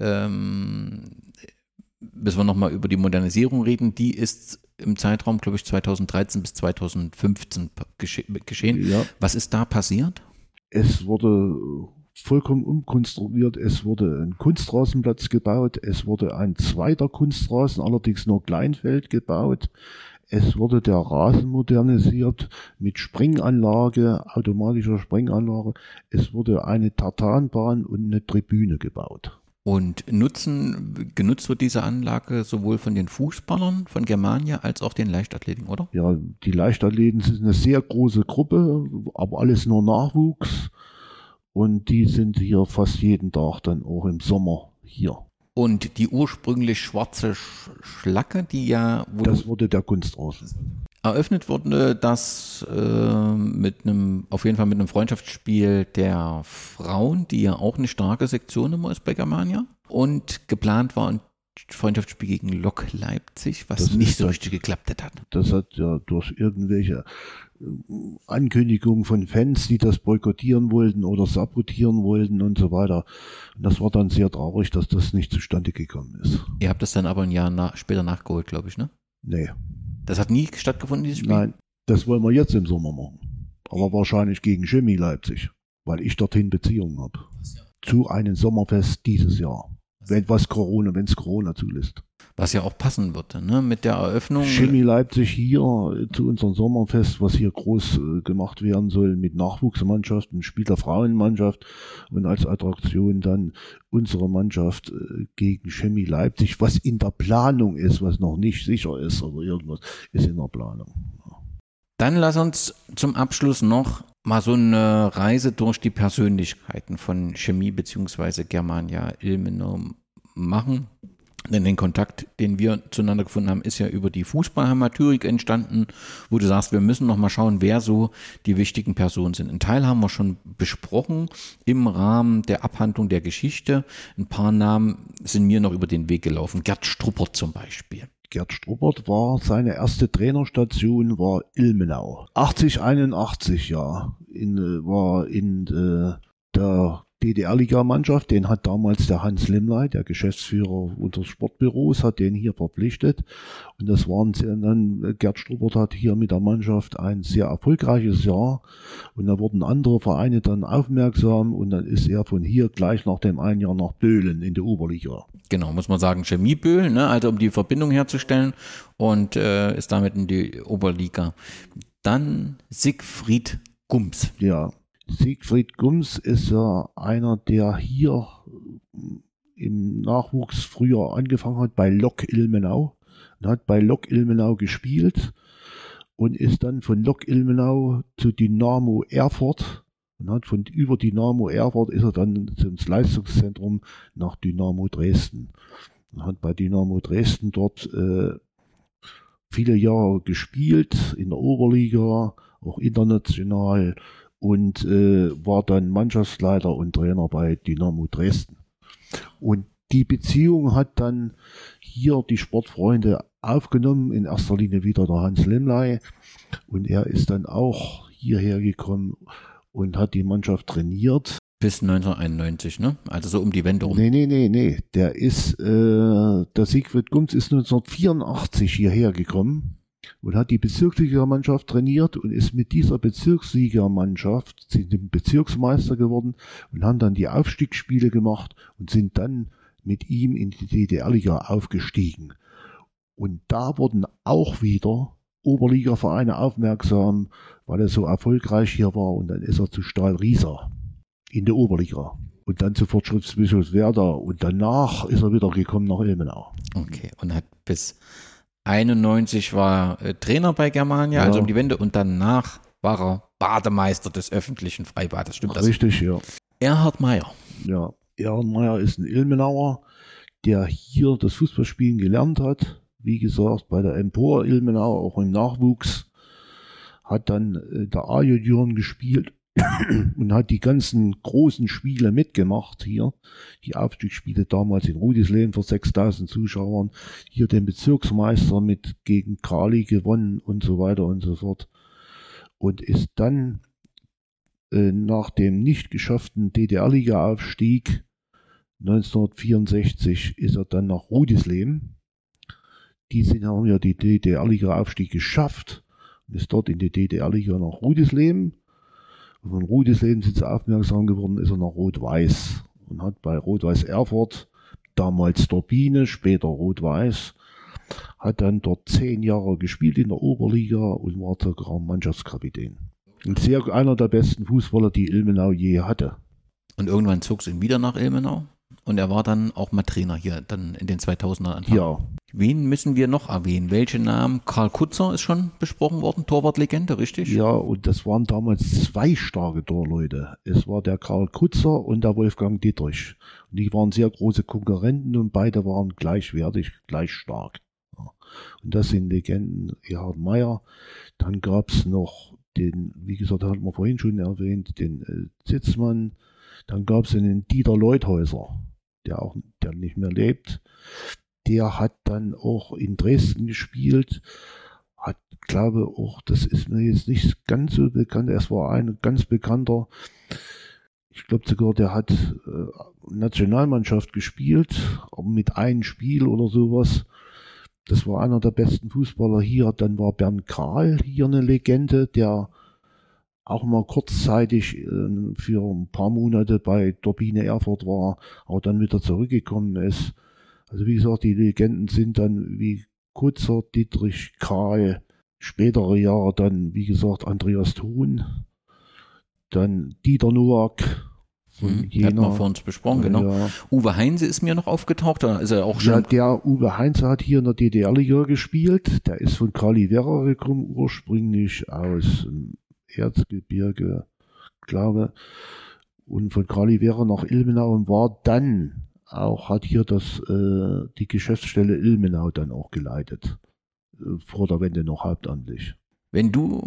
E: ähm, müssen wir nochmal über die Modernisierung reden. Die ist im Zeitraum, glaube ich, 2013 bis 2015 gesche geschehen. Ja. Was ist da passiert?
F: Es wurde vollkommen umkonstruiert. Es wurde ein Kunstrasenplatz gebaut. Es wurde ein zweiter Kunstrasen, allerdings nur Kleinfeld gebaut. Es wurde der Rasen modernisiert mit Springanlage, automatischer Springanlage. Es wurde eine Tartanbahn und eine Tribüne gebaut.
E: Und nutzen, genutzt wird diese Anlage sowohl von den Fußballern von Germania als auch den Leichtathleten, oder?
F: Ja, die Leichtathleten sind eine sehr große Gruppe, aber alles nur Nachwuchs. Und die sind hier fast jeden Tag dann auch im Sommer hier.
E: Und die ursprünglich schwarze Schlacke, die ja.
F: das wurde der Kunstrasen.
E: Eröffnet wurde das äh, mit einem, auf jeden Fall mit einem Freundschaftsspiel der Frauen, die ja auch eine starke Sektion immer ist bei Germania. Und geplant war ein Freundschaftsspiel gegen Lok Leipzig, was das nicht so richtig geklappt hat.
F: Das hat ja durch irgendwelche äh, Ankündigungen von Fans, die das boykottieren wollten oder sabotieren wollten und so weiter. Und das war dann sehr traurig, dass das nicht zustande gekommen ist.
E: Ihr habt das dann aber ein Jahr nach, später nachgeholt, glaube ich, ne?
F: Nee.
E: Das hat nie stattgefunden, dieses Spiel?
F: Nein, das wollen wir jetzt im Sommer machen. Aber wahrscheinlich gegen Chemie Leipzig, weil ich dorthin Beziehungen habe. Zu einem Sommerfest dieses Jahr. Wenn was Corona, wenn es Corona zulässt.
E: Was ja auch passen würde, ne? Mit der Eröffnung.
F: Chemie Leipzig hier äh, zu unserem Sommerfest, was hier groß äh, gemacht werden soll mit Nachwuchsmannschaften, Spielerfrauenmannschaft und als Attraktion dann unsere Mannschaft äh, gegen Chemie Leipzig, was in der Planung ist, was noch nicht sicher ist oder irgendwas, ist in der Planung.
E: Dann lass uns zum Abschluss noch mal so eine Reise durch die Persönlichkeiten von Chemie bzw. Germania Ilmenau machen. Denn den Kontakt, den wir zueinander gefunden haben, ist ja über die Fußballhamaturik entstanden, wo du sagst, wir müssen noch mal schauen, wer so die wichtigen Personen sind. Ein Teil haben wir schon besprochen im Rahmen der Abhandlung der Geschichte. Ein paar Namen sind mir noch über den Weg gelaufen. Gerd Struppert zum Beispiel.
F: Gerd Struppert war seine erste Trainerstation war Ilmenau. 80, 81, ja. In, äh, war in äh, der DDR-Liga-Mannschaft, den hat damals der Hans Limley, der Geschäftsführer unseres Sportbüros, hat den hier verpflichtet. Und das waren dann, Gerd Struppert hat hier mit der Mannschaft ein sehr erfolgreiches Jahr. Und da wurden andere Vereine dann aufmerksam und dann ist er von hier gleich nach dem einen Jahr nach Böhlen in der Oberliga.
E: Genau, muss man sagen, Chemieböhl, ne? also um die Verbindung herzustellen und äh, ist damit in die Oberliga. Dann Siegfried Gums.
F: Ja, Siegfried Gums ist ja einer, der hier im Nachwuchs früher angefangen hat bei Lok Ilmenau und hat bei Lok Ilmenau gespielt und ist dann von Lok Ilmenau zu Dynamo Erfurt und hat von über Dynamo Erfurt ist er dann ins Leistungszentrum nach Dynamo Dresden und hat bei Dynamo Dresden dort äh, viele Jahre gespielt in der Oberliga, auch international und äh, war dann Mannschaftsleiter und Trainer bei Dynamo Dresden. Und die Beziehung hat dann hier die Sportfreunde aufgenommen, in erster Linie wieder der Hans Lemley. Und er ist dann auch hierher gekommen und hat die Mannschaft trainiert.
E: Bis 1991, ne? Also so um die Wende rum.
F: Nee, nee, nee, nee. Der ist, äh, der Siegfried Gumms ist 1984 hierher gekommen und hat die Bezirksligamannschaft trainiert und ist mit dieser Bezirksligamannschaft sind dem Bezirksmeister geworden und haben dann die Aufstiegsspiele gemacht und sind dann mit ihm in die DDR-Liga aufgestiegen. Und da wurden auch wieder Oberliga-Vereine aufmerksam, weil er so erfolgreich hier war und dann ist er zu Stahl Riesa in der Oberliga und dann zu Fortschrittsbischof Werder und danach ist er wieder gekommen nach Ilmenau.
E: Okay, und hat bis 91 war äh, Trainer bei Germania, also ja. also um die Wende, und danach war er Bademeister des öffentlichen Freibades. Stimmt das?
F: Richtig, ja.
E: Erhard Meyer.
F: Ja, Erhard Meyer ist ein Ilmenauer, der hier das Fußballspielen gelernt hat. Wie gesagt, bei der Empor Ilmenau, auch im Nachwuchs. Hat dann äh, der A-Junioren gespielt [clears throat] und hat die ganzen großen Spiele mitgemacht hier. Die Aufstiegsspiele damals in Rudisleben vor 6000 Zuschauern. Hier den Bezirksmeister mit gegen Kali gewonnen und so weiter und so fort. Und ist dann äh, nach dem nicht geschafften DDR-Liga-Aufstieg 1964 ist er dann nach Rudisleben. Die sind, haben ja die DDR-Liga-Aufstieg geschafft und ist dort in die DDR-Liga nach Rudisleben von Rudisleben sind sie aufmerksam geworden, ist er nach Rot-Weiß und hat bei Rot-Weiß Erfurt, damals Turbine, später Rot-Weiß, hat dann dort zehn Jahre gespielt in der Oberliga und war sogar Mannschaftskapitän. Und sehr einer der besten Fußballer, die Ilmenau je hatte.
E: Und irgendwann zog es ihn wieder nach Ilmenau? Und er war dann auch mal Trainer hier, dann in den 2000er Anfang.
F: Ja.
E: Wen müssen wir noch erwähnen? Welche Namen? Karl Kutzer ist schon besprochen worden, Torwartlegende, richtig?
F: Ja, und das waren damals zwei starke Torleute. Es war der Karl Kutzer und der Wolfgang Dietrich. Und die waren sehr große Konkurrenten und beide waren gleichwertig, gleich stark. Und das sind Legenden Erhard Meyer. Dann gab es noch den, wie gesagt, hatten wir vorhin schon erwähnt, den äh, Zitzmann. Dann gab es einen Dieter Leuthäuser der auch der nicht mehr lebt, der hat dann auch in Dresden gespielt, hat, glaube auch, das ist mir jetzt nicht ganz so bekannt, es war ein ganz bekannter, ich glaube sogar, der hat äh, Nationalmannschaft gespielt, mit einem Spiel oder sowas. Das war einer der besten Fußballer hier. Dann war Bernd Kral hier eine Legende, der auch mal kurzzeitig äh, für ein paar Monate bei Turbine Erfurt war, aber dann wieder zurückgekommen ist. Also wie gesagt, die Legenden sind dann wie Kutzer, Dietrich, Karl, spätere Jahre dann, wie gesagt, Andreas Thun, dann Dieter Nowak,
E: von hm, Hat man vor uns besprochen, genau. Ja. Uwe Heinze ist mir noch aufgetaucht, da ist er auch schon. Ja,
F: der Uwe Heinze hat hier in der DDR-Liga gespielt. Der ist von Kali Werra gekommen, ursprünglich aus Erzgebirge, glaube und von Kralivera nach Ilmenau und war dann auch, hat hier das, äh, die Geschäftsstelle Ilmenau dann auch geleitet. Äh, vor der Wende noch hauptamtlich.
E: Wenn du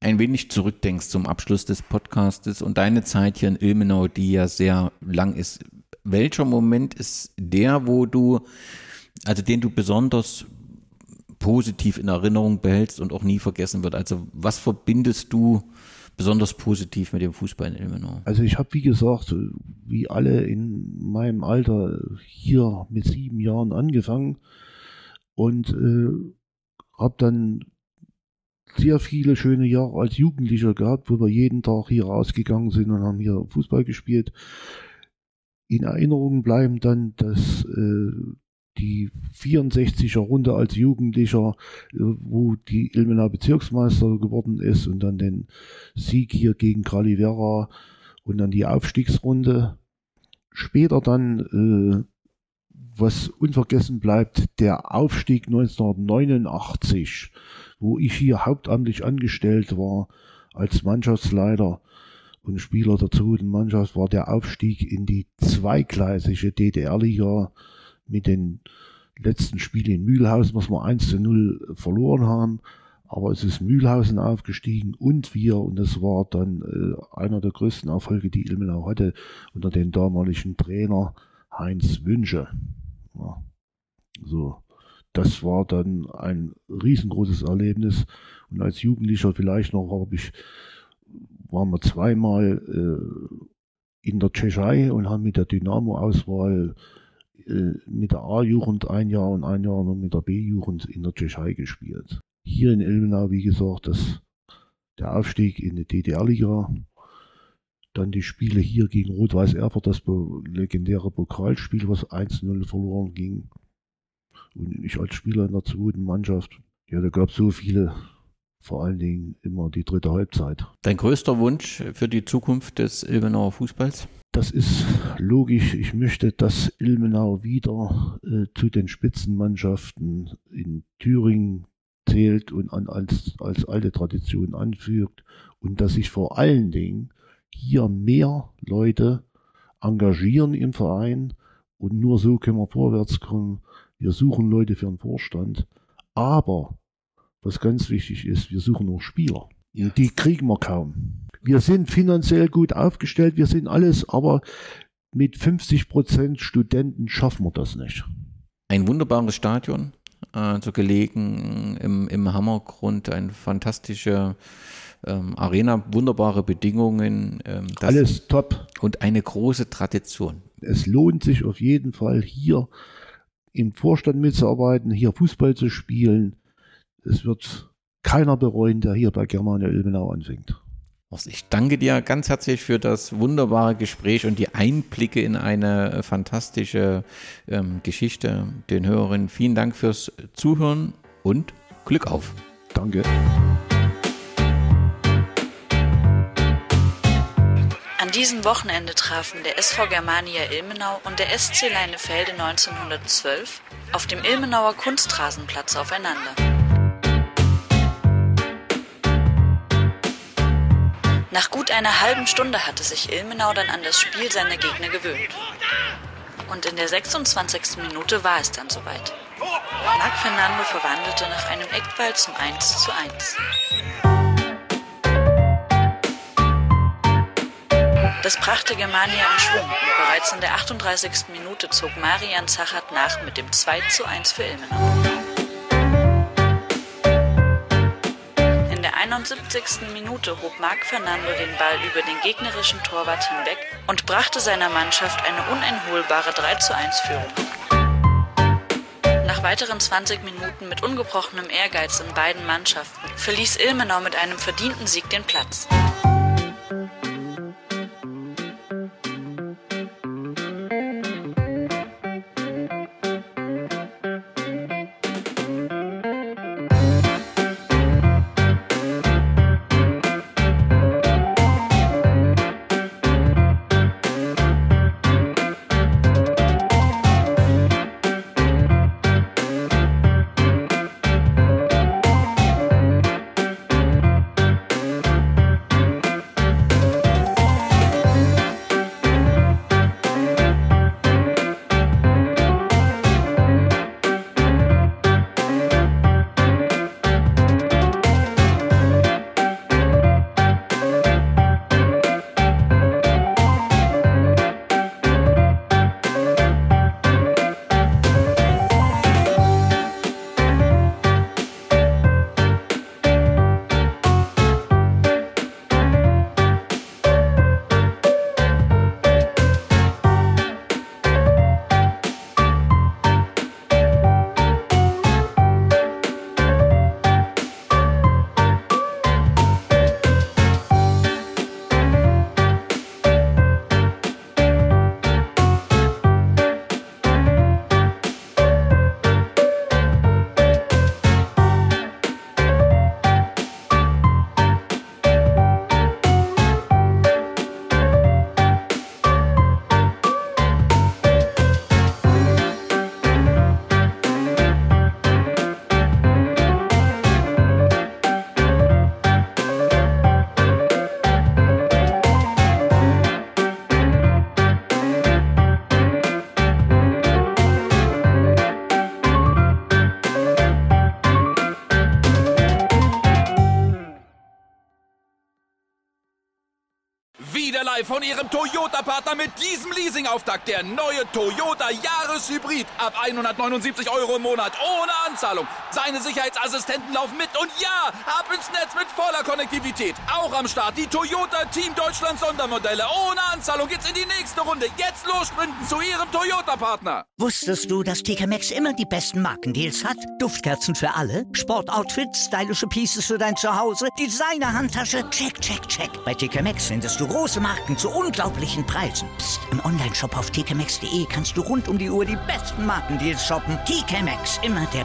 E: ein wenig zurückdenkst zum Abschluss des Podcastes und deine Zeit hier in Ilmenau, die ja sehr lang ist, welcher Moment ist der, wo du, also den du besonders positiv in Erinnerung behältst und auch nie vergessen wird? Also was verbindest du besonders positiv mit dem Fußball in Ilmenau?
F: Also ich habe, wie gesagt, wie alle in meinem Alter hier mit sieben Jahren angefangen und äh, habe dann sehr viele schöne Jahre als Jugendlicher gehabt, wo wir jeden Tag hier rausgegangen sind und haben hier Fußball gespielt. In Erinnerung bleiben dann, dass äh, die 64er Runde als Jugendlicher, äh, wo die Ilmenau Bezirksmeister geworden ist und dann den Sieg hier gegen Calivera und dann die Aufstiegsrunde. Später dann, äh, was unvergessen bleibt, der Aufstieg 1989, wo ich hier hauptamtlich angestellt war als Mannschaftsleiter und Spieler der zweiten Mannschaft, war der Aufstieg in die zweigleisige DDR-Liga mit den letzten Spielen in Mühlhausen, was wir 1 zu 0 verloren haben. Aber es ist Mühlhausen aufgestiegen und wir, und das war dann äh, einer der größten Erfolge, die Ilmenau hatte, unter dem damaligen Trainer Heinz Wünsche. Ja, so, das war dann ein riesengroßes Erlebnis. Und als Jugendlicher vielleicht noch habe ich, waren wir zweimal äh, in der Tschechei und haben mit der Dynamo-Auswahl mit der A-Jugend ein Jahr und ein Jahr noch mit der B-Jugend in der Tschechei gespielt. Hier in Ilmenau, wie gesagt, das, der Aufstieg in die DDR-Liga. Dann die Spiele hier gegen Rot-Weiß Erfurt, das legendäre Pokalspiel, was 1-0 verloren ging. Und ich als Spieler in der zweiten Mannschaft, ja, da gab es so viele, vor allen Dingen immer die dritte Halbzeit.
E: Dein größter Wunsch für die Zukunft des Ilmenauer Fußballs?
F: Das ist logisch. Ich möchte, dass Ilmenau wieder äh, zu den Spitzenmannschaften in Thüringen zählt und an, als, als alte Tradition anfügt und dass sich vor allen Dingen hier mehr Leute engagieren im Verein und nur so können wir vorwärts kommen. Wir suchen Leute für den Vorstand, aber was ganz wichtig ist, wir suchen auch Spieler. Und die kriegen wir kaum. Wir sind finanziell gut aufgestellt, wir sind alles, aber mit 50 Prozent Studenten schaffen wir das nicht.
E: Ein wunderbares Stadion, also gelegen im, im Hammergrund, eine fantastische ähm, Arena, wunderbare Bedingungen.
F: Ähm, alles top.
E: Und eine große Tradition.
F: Es lohnt sich auf jeden Fall hier im Vorstand mitzuarbeiten, hier Fußball zu spielen. Es wird keiner bereuen, der hier bei Germania Ilmenau anfängt.
E: Ich danke dir ganz herzlich für das wunderbare Gespräch und die Einblicke in eine äh, fantastische ähm, Geschichte. Den Hörerinnen vielen Dank fürs Zuhören und Glück auf.
F: Danke.
H: An diesem Wochenende trafen der SV Germania Ilmenau und der SC Leinefelde 1912 auf dem Ilmenauer Kunstrasenplatz aufeinander. Nach gut einer halben Stunde hatte sich Ilmenau dann an das Spiel seiner Gegner gewöhnt. Und in der 26. Minute war es dann soweit. Marc Fernando verwandelte nach einem Eckball zum 1 zu 1. Das brachte Germania in Schwung bereits in der 38. Minute zog Marian Zachat nach mit dem 2 zu 1 für Ilmenau. 71. Minute hob Marc Fernando den Ball über den gegnerischen Torwart hinweg und brachte seiner Mannschaft eine uneinholbare 3 zu 1 Führung. Nach weiteren 20 Minuten mit ungebrochenem Ehrgeiz in beiden Mannschaften verließ Ilmenau mit einem verdienten Sieg den Platz.
I: Frei von Ihrem Toyota-Partner mit diesem Leasing-Auftakt. Der neue Toyota Jahreshybrid. Ab 179 Euro im Monat. Ohne Anzahlung. Seine Sicherheitsassistenten laufen mit. Und ja, ab ins Netz mit voller Konnektivität. Auch am Start die Toyota Team Deutschland Sondermodelle. Ohne Anzahlung geht's in die nächste Runde. Jetzt los sprinten zu Ihrem Toyota-Partner.
J: Wusstest du, dass TK Maxx immer die besten Markendeals hat? Duftkerzen für alle, Sportoutfits, stylische Pieces für dein Zuhause, Designer-Handtasche, check, check, check. Bei TK Maxx findest du große Marken zu unglaublichen Preisen. Psst. im Onlineshop auf tkmaxx.de kannst du rund um die Uhr die besten Markendeals shoppen. TK Maxx, immer der